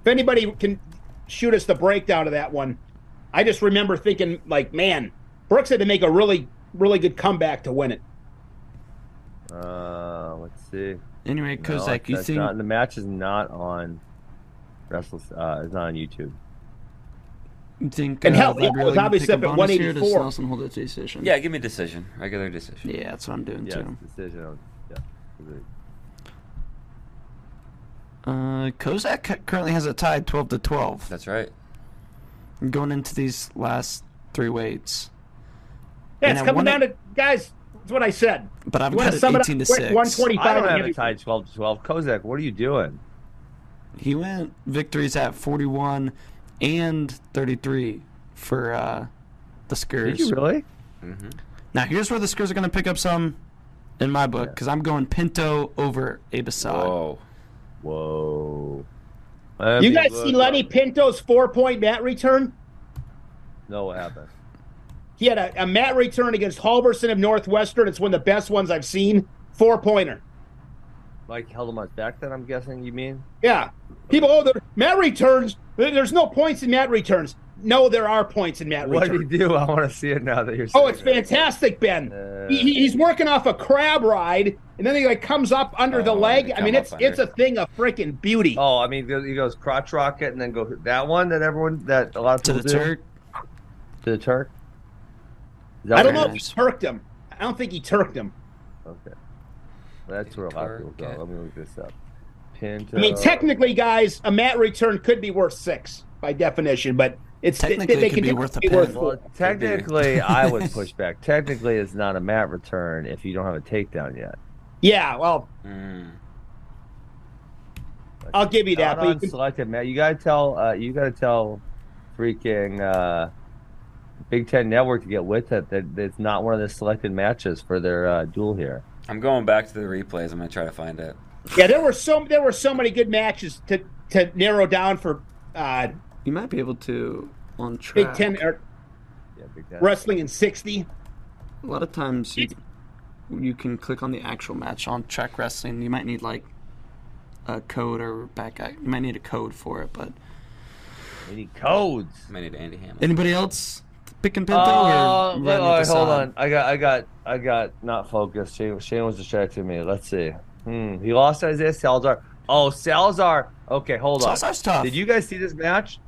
If anybody can shoot us the breakdown of that one, I just remember thinking like, man, Brooks had to make a really really good comeback to win it. Uh, let's see. Anyway, No, Kozak, you that's think not, the match is not on Wrestle? Uh, it's not on YouTube. You think And uh, hell, they'd it was really obviously pick up at bonus here? Does 184. Nelson hold its decision? Yeah, give me a decision. Regular decision. Yeah, that's what I'm doing Yes, too. decision. Yeah, agreed. Uh, Kozak currently has it tied 12 to 12. That's right. Going into these last three weights, Yeah, And it's I coming wanna- down to guys. That's what I said. but I've You wanna got it sum it up 18 to quick? 6. 125 I don't have heavy- it tied 12 to 12. Kozak, what are you doing? He went victories at 41 and 33 for uh, the Skurs. Did you really? hmm Now here's where the Skurs are going to pick up some in my book because I'm going Pinto over Abe Assad. Whoa. Whoa. You Let me guys see Lenny up. Pinto's four point mat return? No, what happened? He had a, a mat return against Halverson of Northwestern. It's one of the best ones I've seen. Four pointer. Mike held him on his back then, I'm guessing you mean? Yeah. People, oh, the mat returns. There- There's no points in Matt returns. No, there are points in Matt What returns. he do? You do? I want to see it now that you're Oh, it's it. fantastic, Ben. Uh, He, he- he's working off a crab ride, and then he like comes up under the Oh, leg. I mean, it's up it's a thing of freaking beauty. Oh, I mean, he goes crotch rocket and then go that one that everyone that a lot of To people the do? Turk. To the Turk. I don't know if nice. he turked him. I don't think he turked him. is? Okay. That's where a lot of people go. Let me look this up. Pinto. I mean, technically, guys, a mat return could be worth six by definition, but it's Technically, they, it could be worth a worth pen. four. Well, technically, I would <laughs> push back. Technically, it's not a mat return if you don't have a takedown yet. Yeah, well, Mm. I'll give you that. Not But you on can, selected mat. You gotta tell. Uh, you gotta tell, freaking uh, Big Ten Network to get with it. That that it's not one of the selected matches for their uh, duel here. I'm going back to the replays. I'm gonna try to find it. Yeah, there were so there were so many good matches to to narrow down for uh, You might be able to on track. Big Ten or Yeah, Big Ten. wrestling in sixty. A lot of times you, you can click on the actual match on Track Wrestling. You might need like a code or back. You might need a code for it, but We need codes. I need Andy Hamlin. anybody else picking Pinto? Uh, or wait, Rodney all right, hold on. I got, I got, I got not focused. Shane, Shane was distracting me. Let's see. Hmm. He lost to Isaiah Salazar. Oh, Salazar. Okay, hold on. Salazar's tough. Did you guys see this match?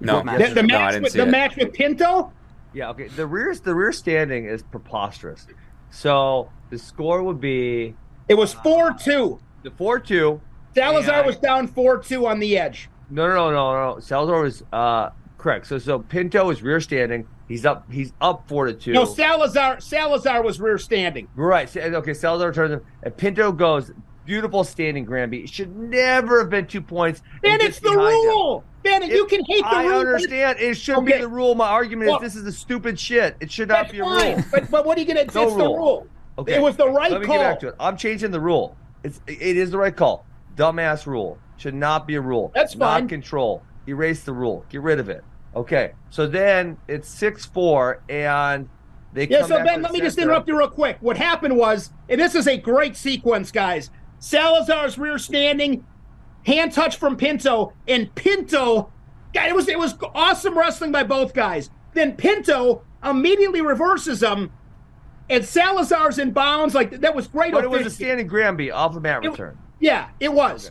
no, What match? The, the no, I match didn't with see the it. match with Pinto. Yeah. Okay. The rear, the rear standing is preposterous. So the score would be It was four two. the four-two. Salazar And- was down four two on the edge. No, no, no, no, no. Salazar was uh correct. So, so Pinto is rear standing. He's up. He's up four to two. No, Salazar. Salazar was rear standing. Right. Okay. Salazar turns him, and Pinto goes. Beautiful standing, Granby. It should never have been two points. And it's the behind him. rule. Ben, you can hate the I rule. I understand. It should Okay. be the rule. My argument Well- is this is the stupid shit. It should not be a fine. rule. But but what are you gonna? <laughs> No it's the rule. rule. Okay. It was the right Let me call. get back to it. I'm changing the rule. It's it is the right call. Dumbass rule should not be a rule. That's fine. Not control. Erase the rule. Get rid of it. Okay. So then it's six four, and they Yeah, so Ben, let me the just interrupt you real quick. What happened was, and this is a great sequence, guys. Salazar's rear standing, hand touch from Pinto, and Pinto, God, it was it was awesome wrestling by both guys. Then Pinto immediately reverses him, and Salazar's in bounds. Like that was great. But it was a standing Granby off a mat It- return. Yeah, it was.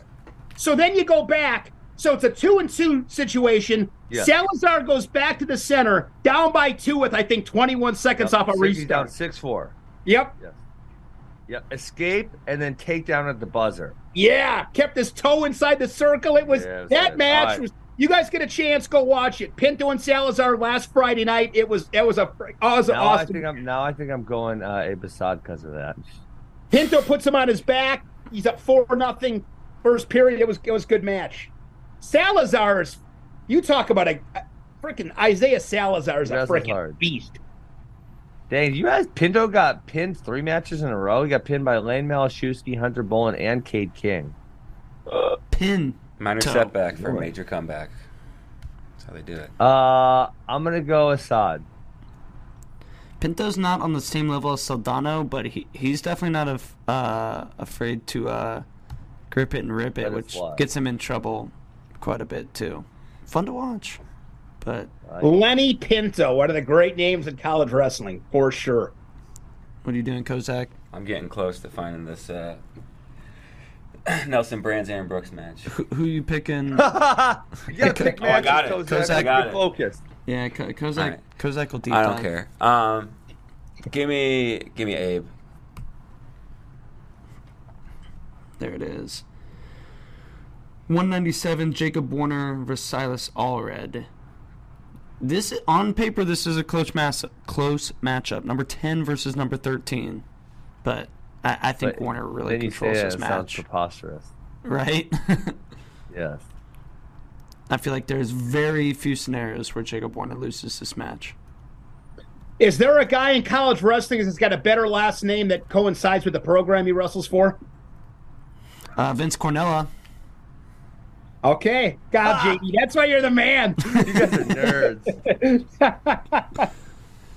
So then you go back. So it's a two and two situation. Yeah. Salazar goes back to the center, down by two with I think 21 seconds off a Six- he's down restart. six four. Yep. Yes. Yep. Escape and then take down at the buzzer. Yeah, kept his toe inside the circle. It was Yes, that yes. match All right. was. You guys get a chance, go watch it. Pinto and Salazar last Friday night. It was that was a oh, it was Now I awesome. think I'm now I think I'm going uh, Abe Assad because of that. Pinto puts him on his back. He's up four nothing. First period. It was it was good match. Salazar's. You talk about a, a freaking Isaiah Salazar is a freaking beast. Dang, you guys, Pinto got pinned three matches in a row. He got pinned by Lane Malashewski, Hunter Bolin, and Cade King. <gasps> Pin. Minor Toe. setback for a major comeback. That's how they do it. Uh, I'm gonna go Assad. Pinto's not on the same level as Saldano, but he he's definitely not af- uh, afraid to uh, grip it and rip it, it which fly. gets him in trouble quite a bit too. Fun to watch, but Lenny Pinto, one of the great names in college wrestling for sure. what are you doing, Kozak? I'm getting close to finding this uh, <clears throat> Nelson Brands Aaron Brooks match. Who, who you picking? <laughs> you gotta pick Oh, I got it. Kozak. Kozak. Be Got it. Focused. yeah, Ko- Kozak. Alright. Kozak will deep I don't dive. care. Um, give me, give me Abe. There it is. 197 Jacob Warner versus Silas Allred. This on paper this is a close mass close matchup. Number 10 versus number 13. But I, I think But Warner really then you say controls it, this it sounds preposterous. right? <laughs> Yes. I feel like there's very few scenarios where Jacob Warner loses this match. Is there a guy in college wrestling that's got a better last name that coincides with the program he wrestles for? Uh, Vince Cornella. Okay, God, Ah. JD, that's why you're the man. <laughs> You guys are nerds.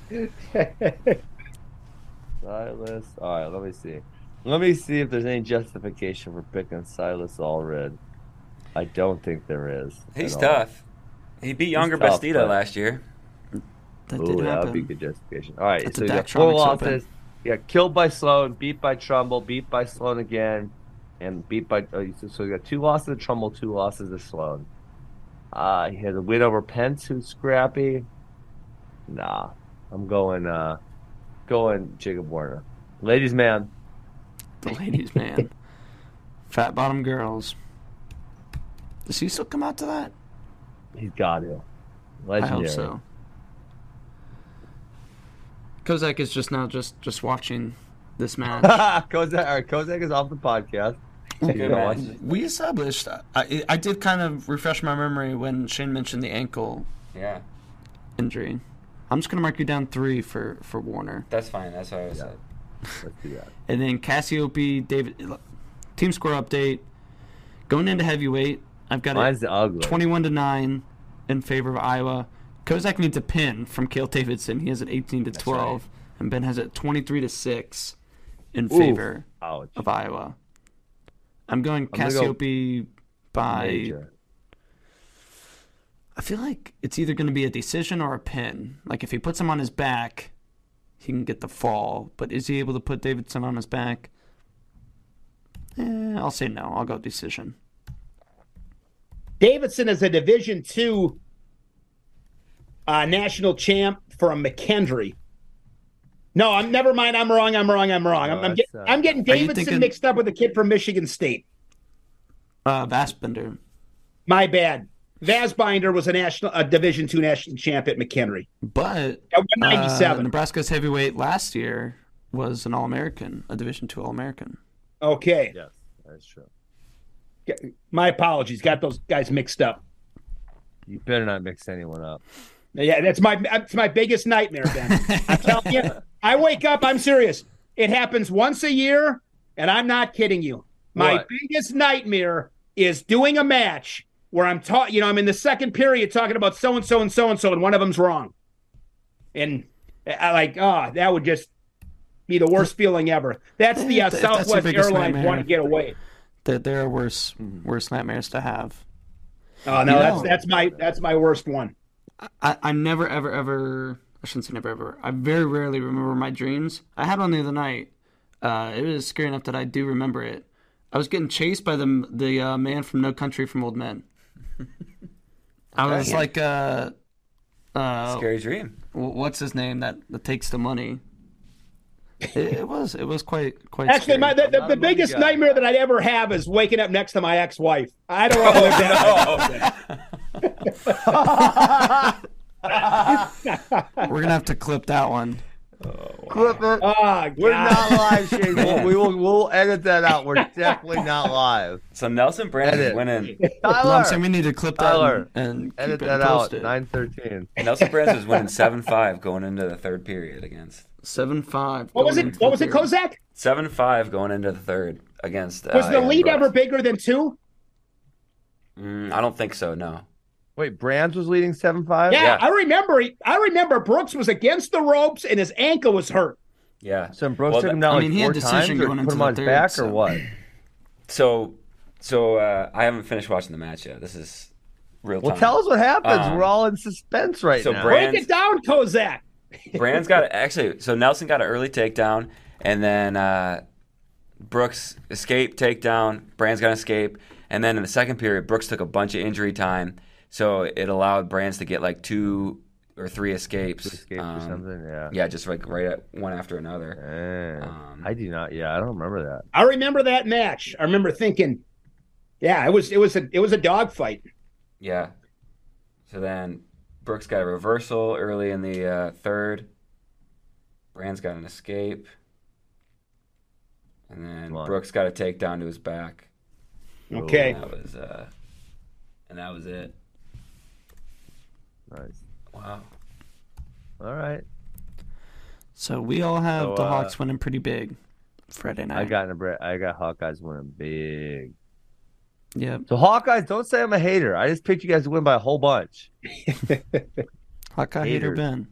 <laughs> Silas. All right, let me see. Let me see if there's any justification for picking Silas Allred. I don't think there is. He's at all. tough. He beat Yonger tough, Bastida but- last year. That Ooh, did that would be good justification. All right, That's so a you got Daktronics four Open. losses. You got killed by Sloan, beat by Trumbull, beat by Sloan again, and beat by. Oh, so- you got two losses to Trumbull, two losses to Sloan. Uh, he had a win over Pence, who's scrappy. Nah, I'm going. uh Going Jacob Warner, ladies man. The ladies, man. <laughs> Fat bottom girls. Does he still come out to that? He's got to. I Legendary. hope so. Kozak is just now just just watching this match. <laughs> Kozak, all right, Kozak is off the podcast. Good You know, we established. I I did kind of refresh my memory when Shane mentioned the ankle Yeah, injury. I'm just gonna mark you down three for for Warner, that's fine. That's what I was Yeah. said. Let's do that. and then Cassioppi, David. Team score update. Going into heavyweight, I've got Mine's the ugly. 21 to nine in favor of Iowa. Kozak needs a pin from Kale Davidson. He has an 18 to 12. and Ben has it 23 to six in Oof. favor Ouch. of Iowa. I'm going I'm gonna go Cassioppi by. Major. I feel like it's either going to be a decision or a pin. Like if he puts him on his back, he can get the fall. But is he able to put Davidson on his back? Eh, I'll say no. I'll go decision. Davidson is a Division two uh, national champ from McKendree. No, I'm never mind. I'm wrong. I'm wrong. I'm wrong. I'm, No, I'm, get, uh, I'm getting Davidson thinking- mixed up with a kid from Michigan State. Uh, Vassbender. My bad. Vasbinder was a national, a Division two national champ at McKendree But at uh, 197. Nebraska's heavyweight last year was an All American, a Division two All American. okay, Yes, that's true. my apologies. Got those guys mixed up. You better not mix anyone up. Yeah, that's my that's my biggest nightmare, Ben. I'm telling you, <laughs> I wake up. I'm serious. It happens once a year, and I'm not kidding you. My What? biggest nightmare is doing a match where I'm taught. You know, I'm in the second period talking about so and so and so and so, and one of them's wrong. And I like, ah, that would just be the worst feeling ever. That's the uh, If that's your Southwest Airlines nightmare. want to get away. There, there are worse, worse nightmares to have. Oh no, You that's know- that's my that's my worst one. I, I never, ever, ever. I shouldn't say never, ever. I very rarely remember my dreams. I had one the other night. Uh, it was scary enough that I do remember it. I was getting chased by the the uh, man from No Country from Old Men. I was like, uh, uh, Scary dream. wh- what's his name that, that takes the money? It, it was it was quite quite. Actually, scary. my the, the, the biggest guy. nightmare that I'd ever have is waking up next to my ex-wife. I don't want to live that. <laughs> We're gonna have to clip that one. Clip it. Ah, We're not live, Shane. We'll, <laughs> we will we'll edit that out. We're definitely not live. So Nelson Brands is Edit. winning. No, Tyler, I'm saying we need to clip that Tyler, and, and keep edit it that and out. post it. Nine thirteen. Nelson Brands is winning seven five going into the third period against Seven five. What was it? What was it, Kozak? seven five going into the third against. Was uh, the lead Brooks. ever bigger than two? Mm, I don't think so. No. Wait, Brands was leading seven five. Yeah, Yeah. I remember. he- I remember Brooks was against the ropes and his ankle was hurt. Yeah. So Brooks Well, took him down I like mean, he four had decision times, or going put into him the on his third, back, so- or what? So, so uh, I haven't finished watching the match yet. This is real time. Well, tell us what happens. Um, We're all in suspense right so now. Brand- Break it down, Kozak. <laughs> Brands got actually. So Nelson got an early takedown, and then uh, Brooks escaped takedown. Brands got an escape, and then in the second period, Brooks took a bunch of injury time, so it allowed Brands to get like two or three escapes. Escape or Um, something. Yeah. Yeah, just like right at one after another. Um, I do not. Yeah, I don't remember that. I remember that match. I remember thinking, yeah, it was it was a it was a dogfight. Yeah. So then Brooks got a reversal early in the uh, third. Brands got an escape. And then Brooks got a takedown to his back. Okay. And that was uh and that was it. Nice. Wow. All right. So we all have So, the uh, Hawks winning pretty big Friday night. I got Nebra- I got Hawkeyes winning big. Yep. So Hawkeyes, don't say I'm a hater. I just picked you guys to win by a whole bunch. <laughs> Hawkeye hater Haters. Ben.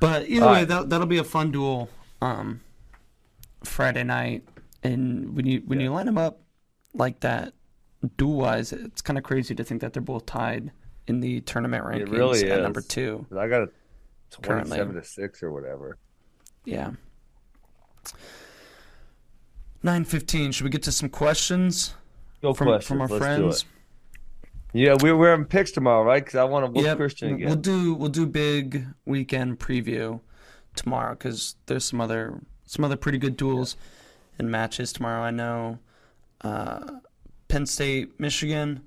but either All way, right. that that'll be a fun duel. Um, Friday night, and when you when you line them up like that, duel wise, it's kind of crazy to think that they're both tied in the tournament rankings It really at is. number two. I got a Currently. twenty-seven to six or whatever. Yeah. Nine fifteen. Should we get to some questions Go from questions. from our Let's friends? Yeah, we're we're having picks tomorrow, right? Because I want to whoop Yep, Christian again. We'll do we'll do big weekend preview tomorrow because there's some other some other pretty good duels and matches tomorrow. I know uh, Penn State, Michigan,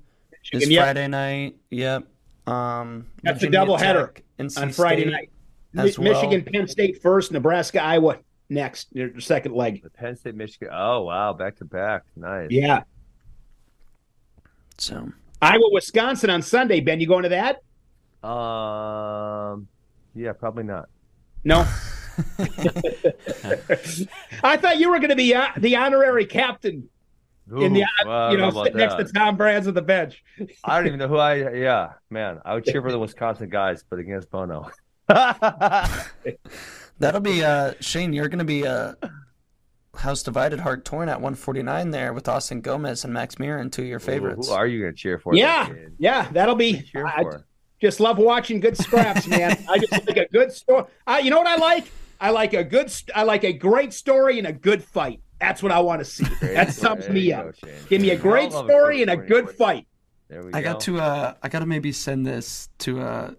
is yep. Friday night. Yep. Um, That's the Virginia doubleheader Tech, NC on Friday State night. as Mi- well. Michigan, Penn State first, Nebraska, Iowa next. Your second leg. The Penn State, Michigan. Oh wow, back to back. Nice. Yeah, So Iowa, Wisconsin on Sunday. Ben, you going to that? Um. Yeah, probably not. No. <laughs> <laughs> I thought you were going to be uh, the honorary captain in the Ooh, well, you don't know about sit next to. Tom Brands on the bench. <laughs> I don't even know who I. Yeah, man, I would cheer for the Wisconsin guys, but against Bono. <laughs> That'll be uh, Shane. You're going to be uh, house divided, heart torn at 149 there with Austin Gomez and Max Murin, two of your favorites. Who are you going to cheer for? Yeah, this kid? yeah, that'll be. cheer I for? just love watching good scraps, man. I just like a good story. You know what I like? I like a good. I like a great story and a good fight. That's what I want to see. Great that story. sums There me up. go, Give me a great story and a good fight. There we I go. got to uh, I got to maybe send this to uh,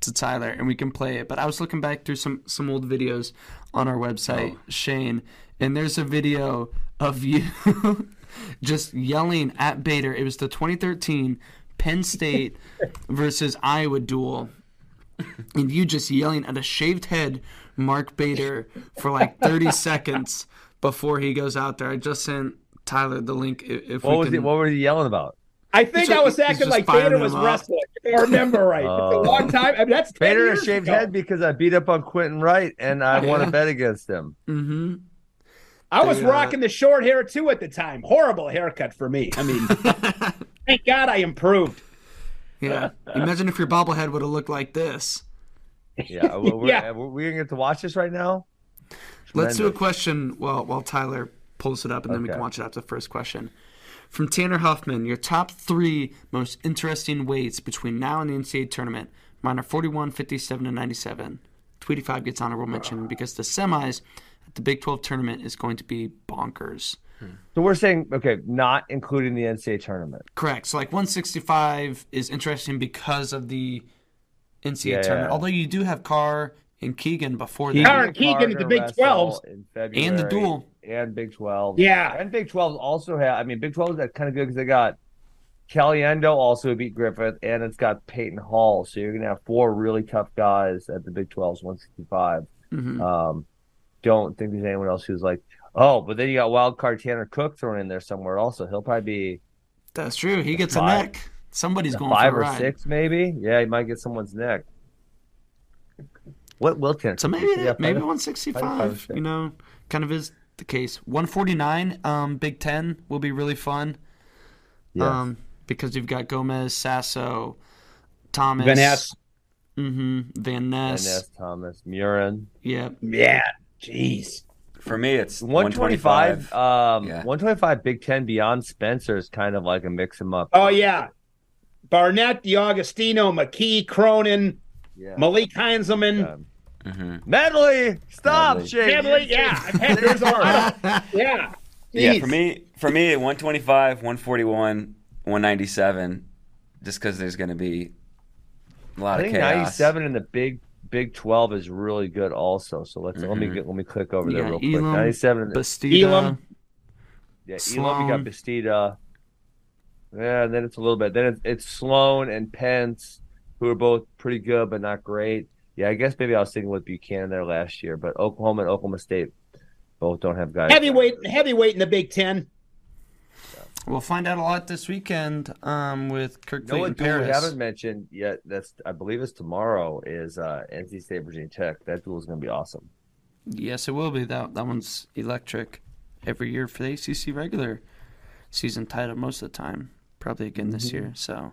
to Tyler and we can play it. But I was looking back through some some old videos on our website, Oh. Shane, and there's a video of you <laughs> just yelling at Bader. It was the 2013 Penn State <laughs> versus Iowa duel, and you just yelling at a shaved head Mark Bader for like 30 <laughs> seconds before he goes out there. I just sent Tyler the link. If What we was can, he? What was he yelling about? I think He's I was acting like Bader firing was wrestling. If I remember right. Oh. it's a long time. I mean, that's 10 Bader shaved ago. head because I beat up on Quentin Wright and I won Yeah. a bet against him. hmm I was They, uh, rocking the short hair too at the time. Horrible haircut for me. I mean, <laughs> thank God I improved. Yeah. Imagine if your bobblehead would have looked like this. Yeah, we're, we're, <laughs> Yeah. we're, we gonna get to watch this right now. Let's do a question while while Tyler pulls it up, and then we can watch it after the first question. From Tanner Huffman, your top three most interesting weights between now and the NCAA tournament. Mine are 41, 57, and 97. Tweety Five gets honorable mention ah. because the semis at the Big 12 tournament is going to be bonkers. Hmm. So we're saying okay, not including the NCAA tournament. Correct. So like 165 is interesting because of the NCAA Yeah, tournament. yeah. Although you do have Carr and Keegan before Keegan- that. Carr Keegan at the Big wrestle 12s. in And the duel. and Big 12. Yeah. and Big 12 also have. I mean, Big 12 is that kind of good because they got Caliendo also beat Griffith, and it's got Peyton Hall. So you're gonna have four really tough guys at the Big 12's 165. Mhm. Um, don't think there's anyone else who's like, oh, but then you got wild card Tanner Cook thrown in there somewhere also. He'll probably be That's true. He gets five- a neck. Somebody's going five for or ride. six, maybe. Yeah, he might get someone's neck. What will Tanner? So maybe? Yeah, maybe 165. five or six. you know, kind of is the case. 149, um, Big Ten will be really fun. Yes. Um, because you've got Gomez, Sasso, Thomas, Van Ness. hmm Van Ness. Van Ness, Thomas, Murin. Yeah, Yeah. Jeez. For me, it's 125, 125. um, Yeah. 125 Big Ten beyond Spencer is kind of like a mix them up. Oh yeah. Barnett, DeAugustino, McKee, Cronin, yeah. Malik Heinselman. Um, hmm Medley, stop, Medley. Shane. Medley, yeah. There's a lot of, yeah. Yeah, for me, for me, 125, 141, 197, just because there's going to be a lot I of think chaos. 97 in the Big Big 12 is really good also. So let's let me Mhm. get let me click over You there got real quick. Elam, 97 in the, Bastida. Elam. yeah, Elam, you got Bastida. Yeah, and then it's a little bit. Then it's, it's Sloan and Pence, who are both pretty good but not great. Yeah, I guess maybe I was thinking with Buchanan there last year, but Oklahoma and Oklahoma State both don't have guys. Heavyweight, heavyweight in the Big Ten. We'll find out a lot this weekend um, with Kirk You know what and duel we haven't mentioned yet? That's I believe it's tomorrow. Is uh, NC State Virginia Tech? That duel is going to be awesome. Yes, it will be. That that one's electric every year for the ACC regular season title most of the time. Probably again this year. So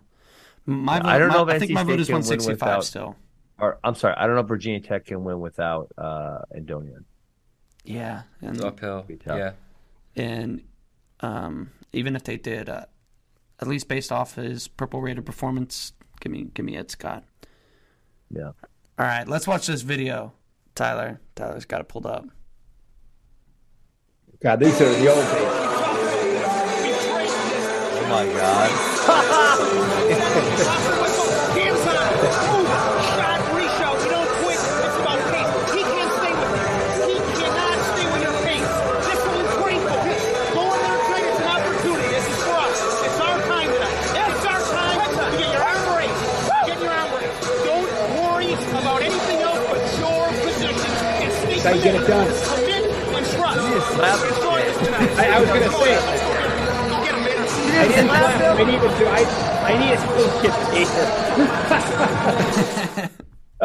my vote. I don't my- know if I think my vote is 165 without- still. Or I'm sorry, I don't know if Virginia Tech can win without uh, Andonian. Yeah, and It's uphill. Yeah. and um, even if they did, uh, at least based off his purple rated performance, give me give me Ed Scott. Yeah. All right, let's watch this video. Tyler, Tyler's got it pulled up. God, these are the old days. Oh my God! Hands on. Move. Shot, reshot. We don't quit. It's about pace. He can't stay with you. He cannot stay with your pace. This one's grateful. Go in there and try. It's an opportunity. This is for us. It's our time tonight. It's our time to get your arm raised. Get your arm raised. Don't worry about anything else but your position. And stay Try to get it done. Commit and trust. slap Enjoy this tonight. I, I was going to say, Go get him, man. I didn't clap. I needed to. I, I needed to get Baker.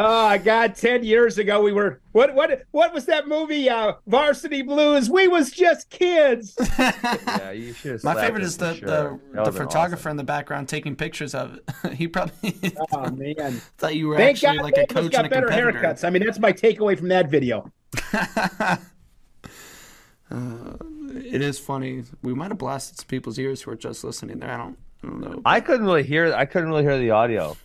Oh God! Ten years ago, we were what? What? What was that movie? Uh, Varsity Blues. We was just kids. <laughs> yeah, you should. have My favorite him is the sure. the, the photographer awesome. in the background taking pictures of it. <laughs> he probably <laughs> Oh man! thought you were Thank actually God like a both of us coach got and a better competitor. haircuts. I mean, that's my takeaway from that video. It is funny. We might have blasted some people's ears who are just listening there. I don't, I don't know. I couldn't really hear. I couldn't really hear the audio.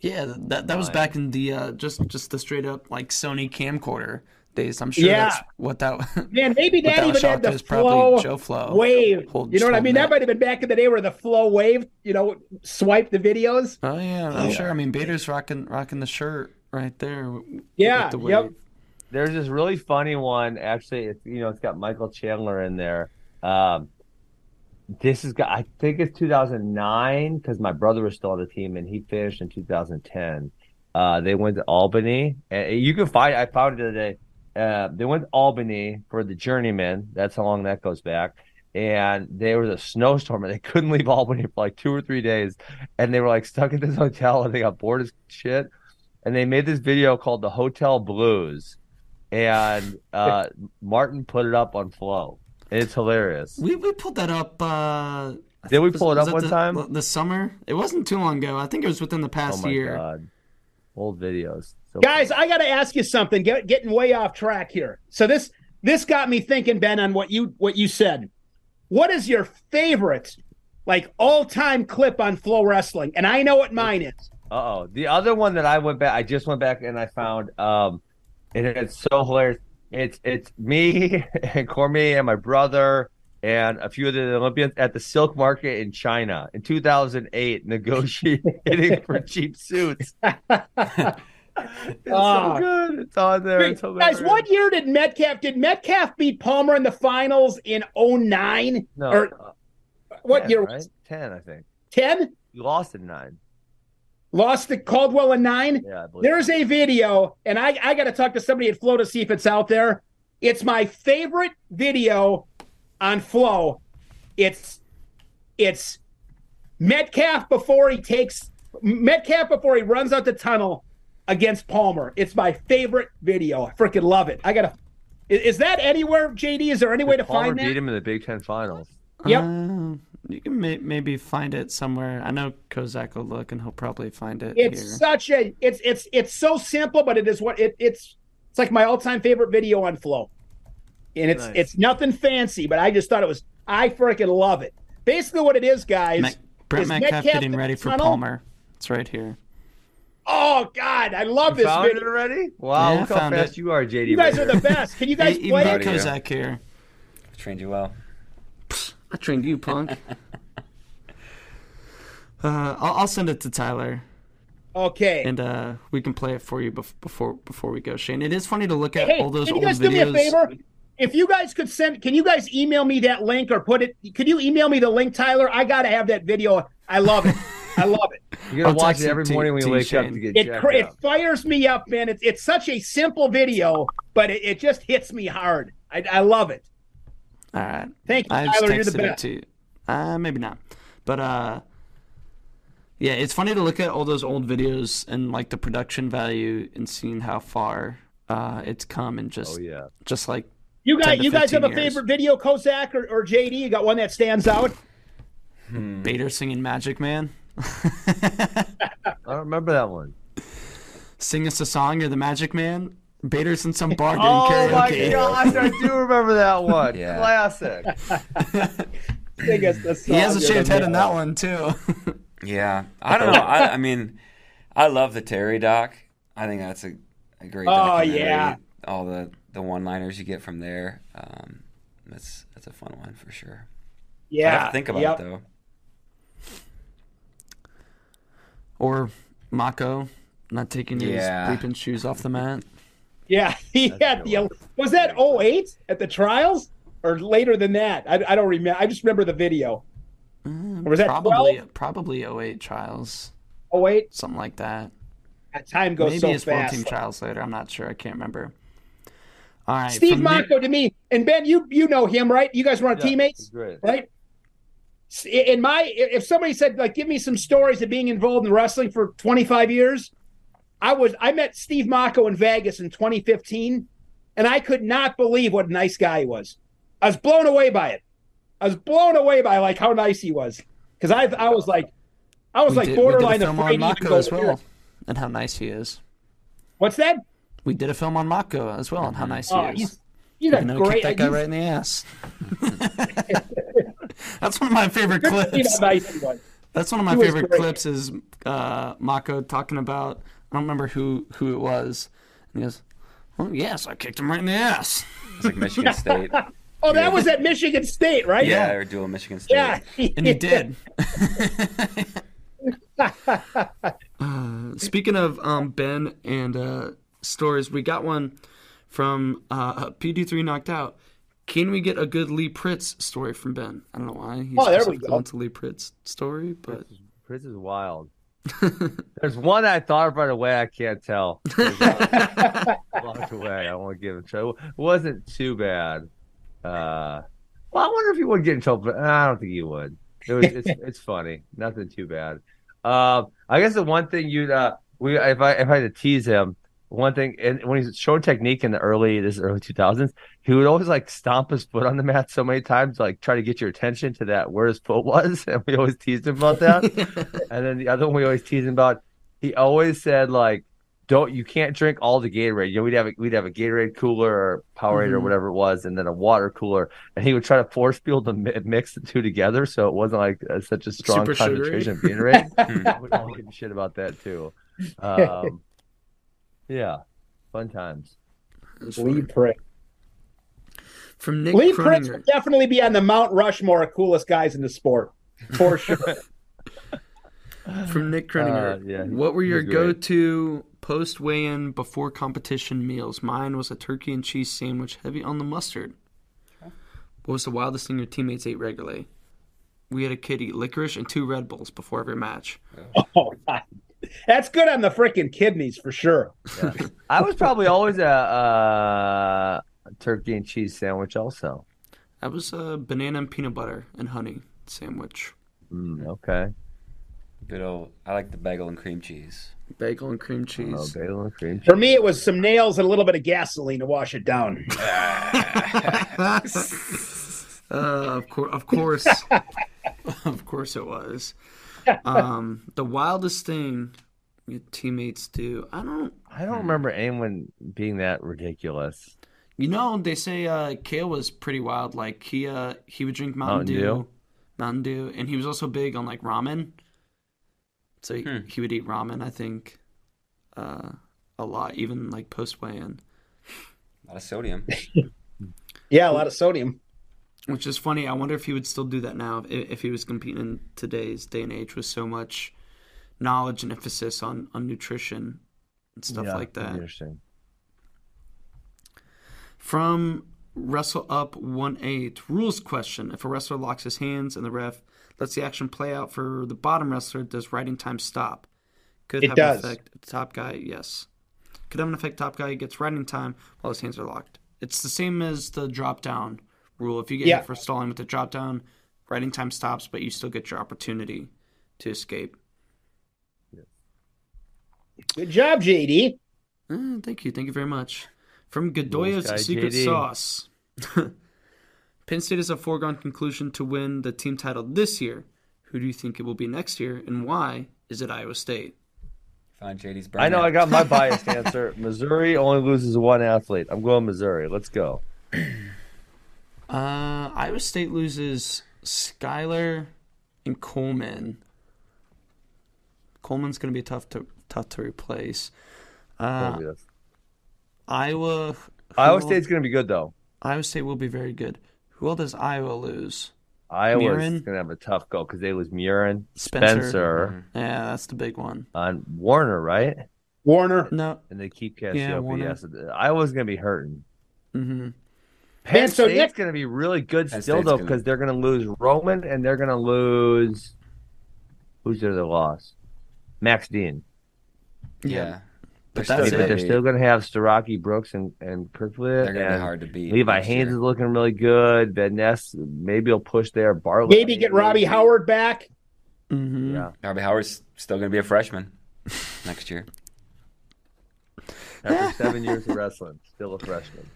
Yeah, that that was back in the uh, just just the straight up like Sony camcorder days. I'm sure Yeah. that's what that. <laughs> Man, maybe that that even was had the probably flow, Joe Flo. wave. Hold- you know what I mean? that. That might have been back in the day where the flow wave. You know, swipe the videos. oh yeah, I'm sure. I mean, Bader's rocking rocking the shirt right there. w- Yeah, with the yep. There's this really funny one. Actually, it's you know it's got Michael Chandler in there. Um, this is I think it's 2009 because my brother was still on the team and he finished in 2010. Uh, they went to Albany and you can find I found it the other day. Uh, they went to Albany for the journeyman. That's how long that goes back. And there was a snowstorm and they <laughs> couldn't leave Albany for like two or three days. And they were like stuck at this <laughs> hotel and they got bored as shit. And they made this video called the Hotel Blues. And uh, Martin put it up on Flo. It's hilarious. We we pulled that up. Uh, Did we was- pull it up one the, time? The summer. It wasn't too long ago. I think it was within the Oh past my year. god. Old videos. So Guys, I got to ask you something. Get, getting way off track here. So this this got me thinking, Ben, on what you what you said. What is your favorite, like all time clip on FloWrestling? And I know what mine is. Uh oh. The other one that I went back, I just went back and I found, um, and it's so hilarious. It's it's me <laughs> and Cormier and my brother and a few of the Olympians at the Silk Market in China in 2008, <laughs> negotiating <laughs> for cheap suits. it's Ah. so good. It's on there. It's Guys, what year did Metcalf did Metcalf beat Palmer in the finals in 09? No, or uh, what 10, year? Right? Ten, I think. 10? You lost in nine. Lost to Caldwell in 9? Yeah, I believe. There's a video, and I, I got to talk to somebody at Flo to see if it's out there. It's my favorite video on Flo. It's it's Metcalf before he takes Metcalf before he runs out the tunnel against Palmer. It's my favorite video. I freaking love it. I gotta. Is, is that anywhere, JD? Is there any way to find it? Palmer find beat him in the Big Ten finals. Yep. Uh, you can may- maybe find it somewhere. I know Kozak will look, and he'll probably find it It's here. such a. It's it's it's so simple, but it is what it, it's. It's like my all-time favorite video on Flo, and it's Nice. it's nothing fancy, but I just thought it was. I freaking love it. Basically, what it is, guys. Mac- Brent is Metcalf Metcalf getting ready for tunnel? Palmer. It's right here. Oh God, I love You this found it video. already? Wow, Yeah, look how fast it. you are, JD. You guys right are the best. Can you <laughs> guys Even play got it? Proud of you. Kozak here. Trained you well. I trained you, punk. <laughs> uh, I'll, I'll send it to Tyler, Okay. and uh, we can play it for you bef- before before we go, Shane. It is funny to look at Hey, all those can you old guys do me videos. a favor? If you guys could send, can you guys email me that link or put it? Could you email me the link, Tyler? I gotta have that video. I love it. I love it. <laughs> You're gonna I'll watch it it every to- morning when you you, wake up to get It checked cr- it fires me up, man. It's it's such a simple video, but it, it just hits me hard. I, I love it. All right. Thank you, I just Tyler. You're the texted it best. to. Uh, maybe not. But uh, yeah, it's funny to look at all those old videos and like the production value and seeing how far uh, it's come and just Oh yeah. just like You 10 guys, you guys have a favorite video, Kozak or, or JD? You got one that stands out? Bader singing Magic Man. <laughs> I don't remember that one. Sing us a song, you're the Magic Man. Bader's in some bar doing Oh my gosh, I do remember that <laughs> one. Yeah. Classic. I guess the He has a shaved head in that one too. <laughs> Yeah, I don't know. I, I mean, I love the Terry doc. I think that's a, a great. Oh, yeah. all the the one liners you get from there. Um, that's that's a fun one for sure. I Yeah. have to think about yep. it though. or Mocco not taking Yeah. his bleeping shoes off the mat. Yeah, <laughs> he That's had the. Was that 08 at the trials or later than that? I, I don't remember. I just remember the video. Uh, Or was that probably 12? probably 08 trials, 08. something like that. That time goes Maybe so it's World fast. Team trials later. I'm not sure. I can't remember. All right, Steve from Nick- to me, and Ben, you you know him, right? You guys were on Yeah, teammates, right? S- In my, if somebody said like, give me some stories of being involved in wrestling for 25 years, I was I met Steve Mocco in Vegas in 2015, and I could not believe what a nice guy he was. I was blown away by it. I was blown away by like how nice he was because I I was like I was We like did, we borderline film afraid on Mocco as well, and how nice he is. What's that? We did a film on Mocco as well, and how nice he Oh, is. he's he's a he great. that guy right in the ass. <laughs> That's one of my favorite good to see clips. nice. That's one of my He favorite great. clips is uh, Mocco talking about I don't remember who who it was. And he goes, "Oh yes, I kicked him right in the ass." It's like Michigan <laughs> State. Oh, that was at Michigan State, right? Yeah, they're doing Michigan State. Yeah. And he did. <laughs> uh, speaking of um, Ben and uh, stories, we got one from uh, PD3 Knocked Out. Can we get a good Lee Pritts story from Ben? I don't know why. He's Oh, there we go. went to Lee Pritts story, but Pritts is wild. <laughs> There's one I thought of right away. I can't tell. Walked away. I won't give him trouble. It wasn't too bad. Uh, well, I wonder if he would get in trouble. But I don't think he would. It was. It's, <laughs> it's funny. Nothing too bad. Uh, I guess the one thing you'd uh, we if I if I had to tease him, one thing and when he's showing technique in the early this early 2000s, he would always like stomp his foot on the mat so many times, like try to get your attention to that where his foot was, <laughs> and we always teased him about that. <laughs> And then the other one we always teased him about, he always said like, "Don't you can't drink all the Gatorade." You know, we'd have a, we'd have a Gatorade cooler or Powerade or Mhm. whatever it was, and then a water cooler, and he would try to force people to mi- mix the two together, so it wasn't like uh, such a strong Super sugary. concentration of Gatorade. <laughs> we would all give a shit about that too. Um, yeah, fun times. It's Lee funny. Prick. from Nick Lee Prince Croninger. would definitely be on the Mount Rushmore of coolest guys in the sport, for <laughs> sure. From Nick Croninger. Uh, yeah, what were your go-to post weigh-in before competition meals? Mine was a turkey and cheese sandwich, heavy on the mustard. What was the wildest thing your teammates ate regularly? We had a kid eat licorice and two Red Bulls before every match. oh, God. That's good on the freaking kidneys for sure. I was probably always a, uh, a turkey and cheese sandwich, also. That was a banana and peanut butter and honey sandwich. Mm, okay. Good old. I like the bagel and cream cheese. Bagel and cream Oh, cheese. bagel and cream cheese. For me, it was some nails and a little bit of gasoline to wash it down. <laughs> <laughs> Uh, of course, of course, <laughs> of course, it was. Um, the wildest thing your teammates do. I don't. I don't remember anyone being that ridiculous. You know, they say uh, Kale was pretty wild. Like he uh, he would drink Mountain, Mountain Dew, Dew? Mountain Dew, and he was also big on like ramen. So he, Hmm. he would eat ramen. I think uh, a lot, even like post weigh-in, A lot of sodium. <laughs> Yeah, a lot of sodium. Which is funny. I wonder if he would still do that now if, if he was competing in today's day and age with so much knowledge and emphasis on on nutrition and stuff Yeah, like that. Interesting. From Wrestle Up 1 8. Rules question. If a wrestler locks his hands and the ref lets the action play out for the bottom wrestler, does riding time stop? Could It have does. an effect. Top guy, yes. Could have an effect. Top guy gets riding time while his hands are locked. It's the same as the drop down rule. If you get Yeah. hit for stalling with the drop down, riding time stops, but you still get your opportunity to escape. Good job, JD. Uh, thank you. Thank you very much. From Godoya's guy, Secret JD. Sauce. <laughs> Penn State is a foregone conclusion to win the team title this year. Who do you think it will be next year, and why is it Iowa State? Find JD's I know. I got my <laughs> biased answer. Missouri only loses one athlete. I'm going Missouri. Let's go. <clears throat> Uh, Iowa State loses Skyler and Coleman. Coleman's going to be tough to tough to replace. Uh, Maybe that's- Iowa. who Iowa will- State's going to be good though. Iowa State will be very good. Who all does Iowa lose? Iowa's Murin? going to have a tough go because they lose Murin, Spencer. Spencer, Yeah, that's the big one. on Warner, right? Warner. No. And they keep Yeah, Cassioppi. Warner. so Iowa's going to be hurting. hmm Penn Man, so State's Nick- going to be really good Penn still State's though gonna- because they're going to lose Roman and they're going to lose who's their loss? Max Dean. Yeah. But They're that's still. But they're gonna still going to have Starocci, Brooks, and and Kirkwood. They're gonna be hard to beat. Levi next Haines year. is looking really good. Van Ness maybe he'll push there. Bartlett Maybe get Robbie Howard back. hmm Yeah, Darby Howard's still going to be a freshman next year. After seven years of wrestling, still a freshman.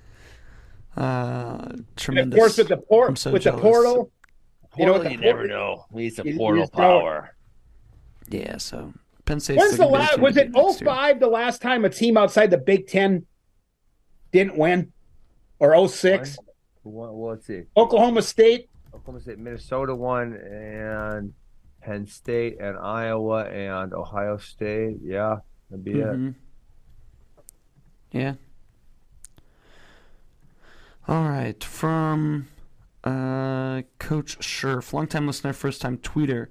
Uh, And of course, with the port, I'm so with the portal, you know, Portal, with you the never portal- know. He's a you- you portal just don't. power. Yeah, so Penn State's When's the last? Was it beat 05 the last time a team outside the Big Ten didn't win, or 06? Who won- Well, let's see. Oklahoma State. Oklahoma State, Minnesota won, and Penn State, and Iowa, and Ohio State. Yeah, that'd be it. Mhm. Yeah. All right. From uh, Coach Scherf, longtime listener, first time tweeter.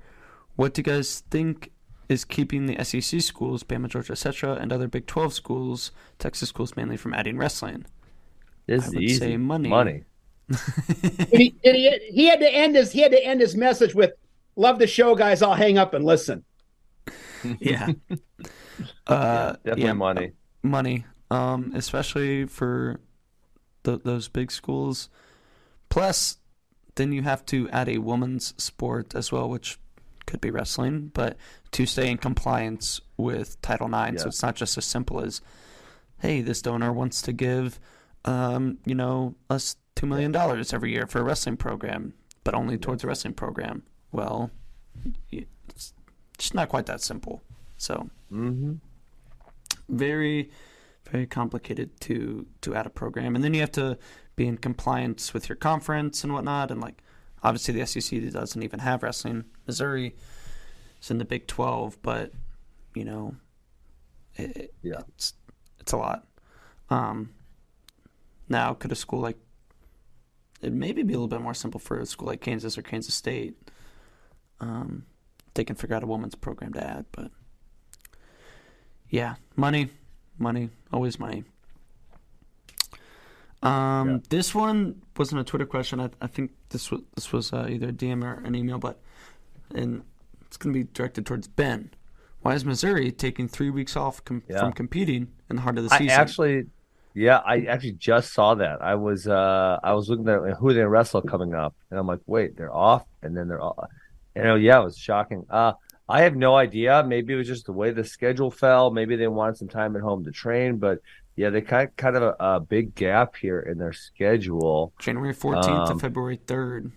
What do you guys think is keeping the SEC schools, Bama, Georgia, etc., and other Big 12 schools, Texas schools mainly, from adding wrestling? This I is would easy. say money. Money. <laughs> He, he, he had to end his he had to end his message with "Love the show, guys. I'll hang up and listen." <laughs> <laughs> yeah. Uh, Definitely yeah, money. money, um, especially for th- those big schools. Plus, then you have to add a women's sport as well, which could be wrestling, but to stay in compliance with Title IX. Yeah. So it's not just as simple as, hey, this donor wants to give, um, you know, us two million dollars every year for a wrestling program, but only towards a wrestling program. Well, it's just not quite that simple. So Mm-hmm. very very complicated to to add a program. And then you have to be in compliance with your conference and whatnot. And like obviously the SEC doesn't even have wrestling Missouri. Is in the Big 12 but you know it, Yeah. it's it's a lot. Um now could a school like it maybe be a little bit more simple for a school like Kansas or Kansas State. Um they can figure out a women's program to add but yeah, money, money, always money. Um, Yeah. this one wasn't a Twitter question. I, I think this was this was uh, either a DM or an email, but and it's going to be directed towards Ben. Why is Missouri taking three weeks off com- Yeah. from competing in the heart of the season? I actually, yeah, I actually just saw that. I was, uh, I was looking at who they wrestle coming up, and I'm like, wait, they're off, and then they're off. You know, yeah, it was shocking. Uh, I have no idea. Maybe it was just the way the schedule fell. Maybe they wanted some time at home to train, but yeah, they kind kind of a, a big gap here in their schedule. January fourteenth Um, to February third.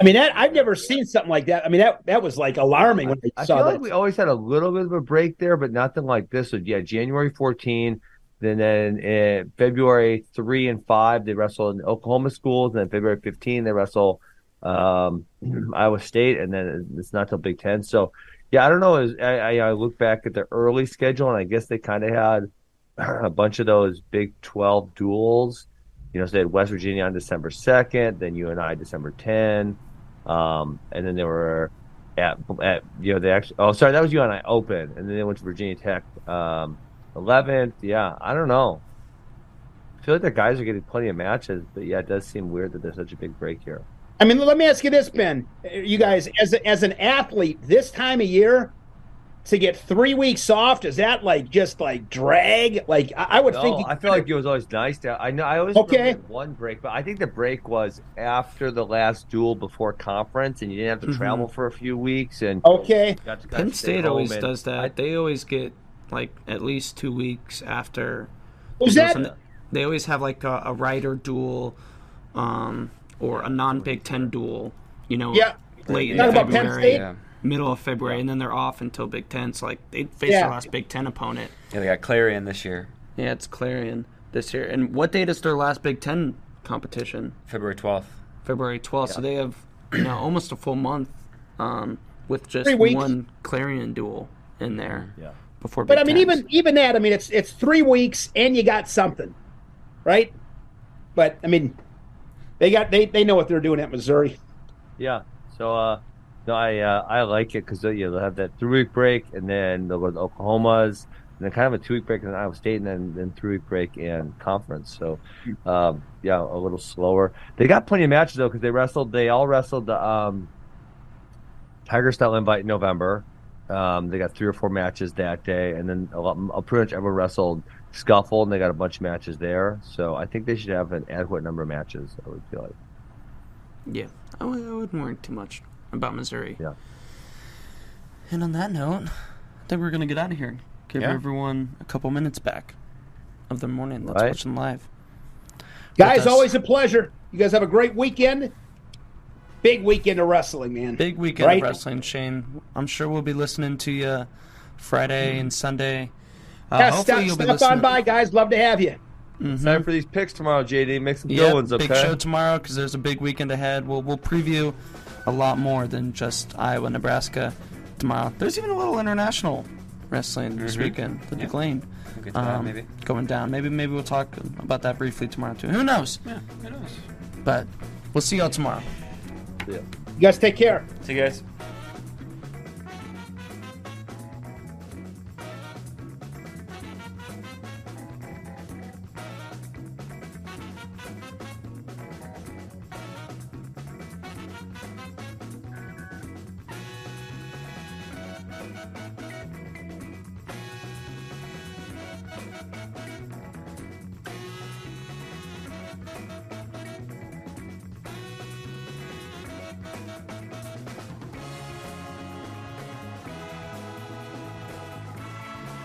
I mean, that I've never seen something like that. I mean, that that was like alarming when I I saw feel that. like we always had a little bit of a break there, but nothing like this. So yeah, January 14, then then uh, February three and five they wrestle in Oklahoma schools, and then February 15 they wrestle um, <clears throat> Iowa State, and then it's not till Big Ten. So yeah, I don't know. As I, I, I look back at the early schedule, and I guess they kind of had <clears throat> a bunch of those Big 12 duels. You know, so they had West Virginia on December 2nd, then UNI December 10, um, and then they were at, at you know they actually oh sorry that was UNI Open, and then they went to Virginia Tech um, 11th. Yeah, I don't know. I feel like the guys are getting plenty of matches, but yeah, it does seem weird that there's such a big break here. I mean, let me ask you this, Ben. You guys, as a, as an athlete, this time of year, to get three weeks off, does that like just like drag? Like I, I would No, think. I feel like it was always nice to. I know I always Okay. one break, but I think the break was after the last duel before conference, and you didn't have to Mhm. travel for a few weeks, and okay, got to kinda Penn stay State always and- does that. I- they always get like at least two weeks after was that? and They always have like a, a rider duel, um, or a non Big Ten duel. You know, Yeah. late in Talking about Penn February, State? Yeah. middle of February, and then they're off until Big Ten. So like they face Yeah. their last Big Ten opponent. Yeah, they got Clarion this year, Yeah, it's Clarion this year. And what date is their last Big Ten competition? February 12th. February twelfth. So they have you know almost a full month, um, with just one Clarion duel in there. Yeah. Before, But I mean, Tens. even even that. I mean, it's it's three weeks and you got something, right? But I mean, they got they they know what they're doing at Missouri. Yeah. So uh no, I uh, I like it because yeah, they'll have that three week break and then they'll go to Oklahoma's and then kind of a two week break in Iowa State and then then three week break in conference. So um yeah, a little slower. They got plenty of matches though because they wrestled. They all wrestled the um Tiger style invite in November. Um, they got three or four matches that day, and then a lot, uh, pretty much everyone wrestled scuffle, and they got a bunch of matches there. So I think they should have an adequate number of matches. I would feel like. Yeah, I, would, I wouldn't worry too much about Missouri. Yeah. And on that note, I think we're gonna get out of here. Give Yeah. everyone a couple minutes back. of the morning that's Right. watching live. Guys, always a pleasure. You guys have a great weekend. Big weekend of wrestling, man. Big weekend Right? of wrestling, Shane. I'm sure we'll be listening to you Friday and Sunday. Uh, Yeah, hopefully stop, you'll be stop listening. on by, guys. Love to have you. Mm-hmm. Time for these picks tomorrow, JD. Make some Yeah, good ones, okay? big show tomorrow because there's a big weekend ahead. We'll we'll preview a lot more than just Iowa, Nebraska tomorrow. There's even a little international wrestling this mm-hmm. weekend. The Declaim We'll get to that, um, maybe. going down. Maybe maybe we'll talk about that briefly tomorrow too. Who knows? Yeah, who knows? But we'll see y'all tomorrow. Yeah. You guys take care. See you guys.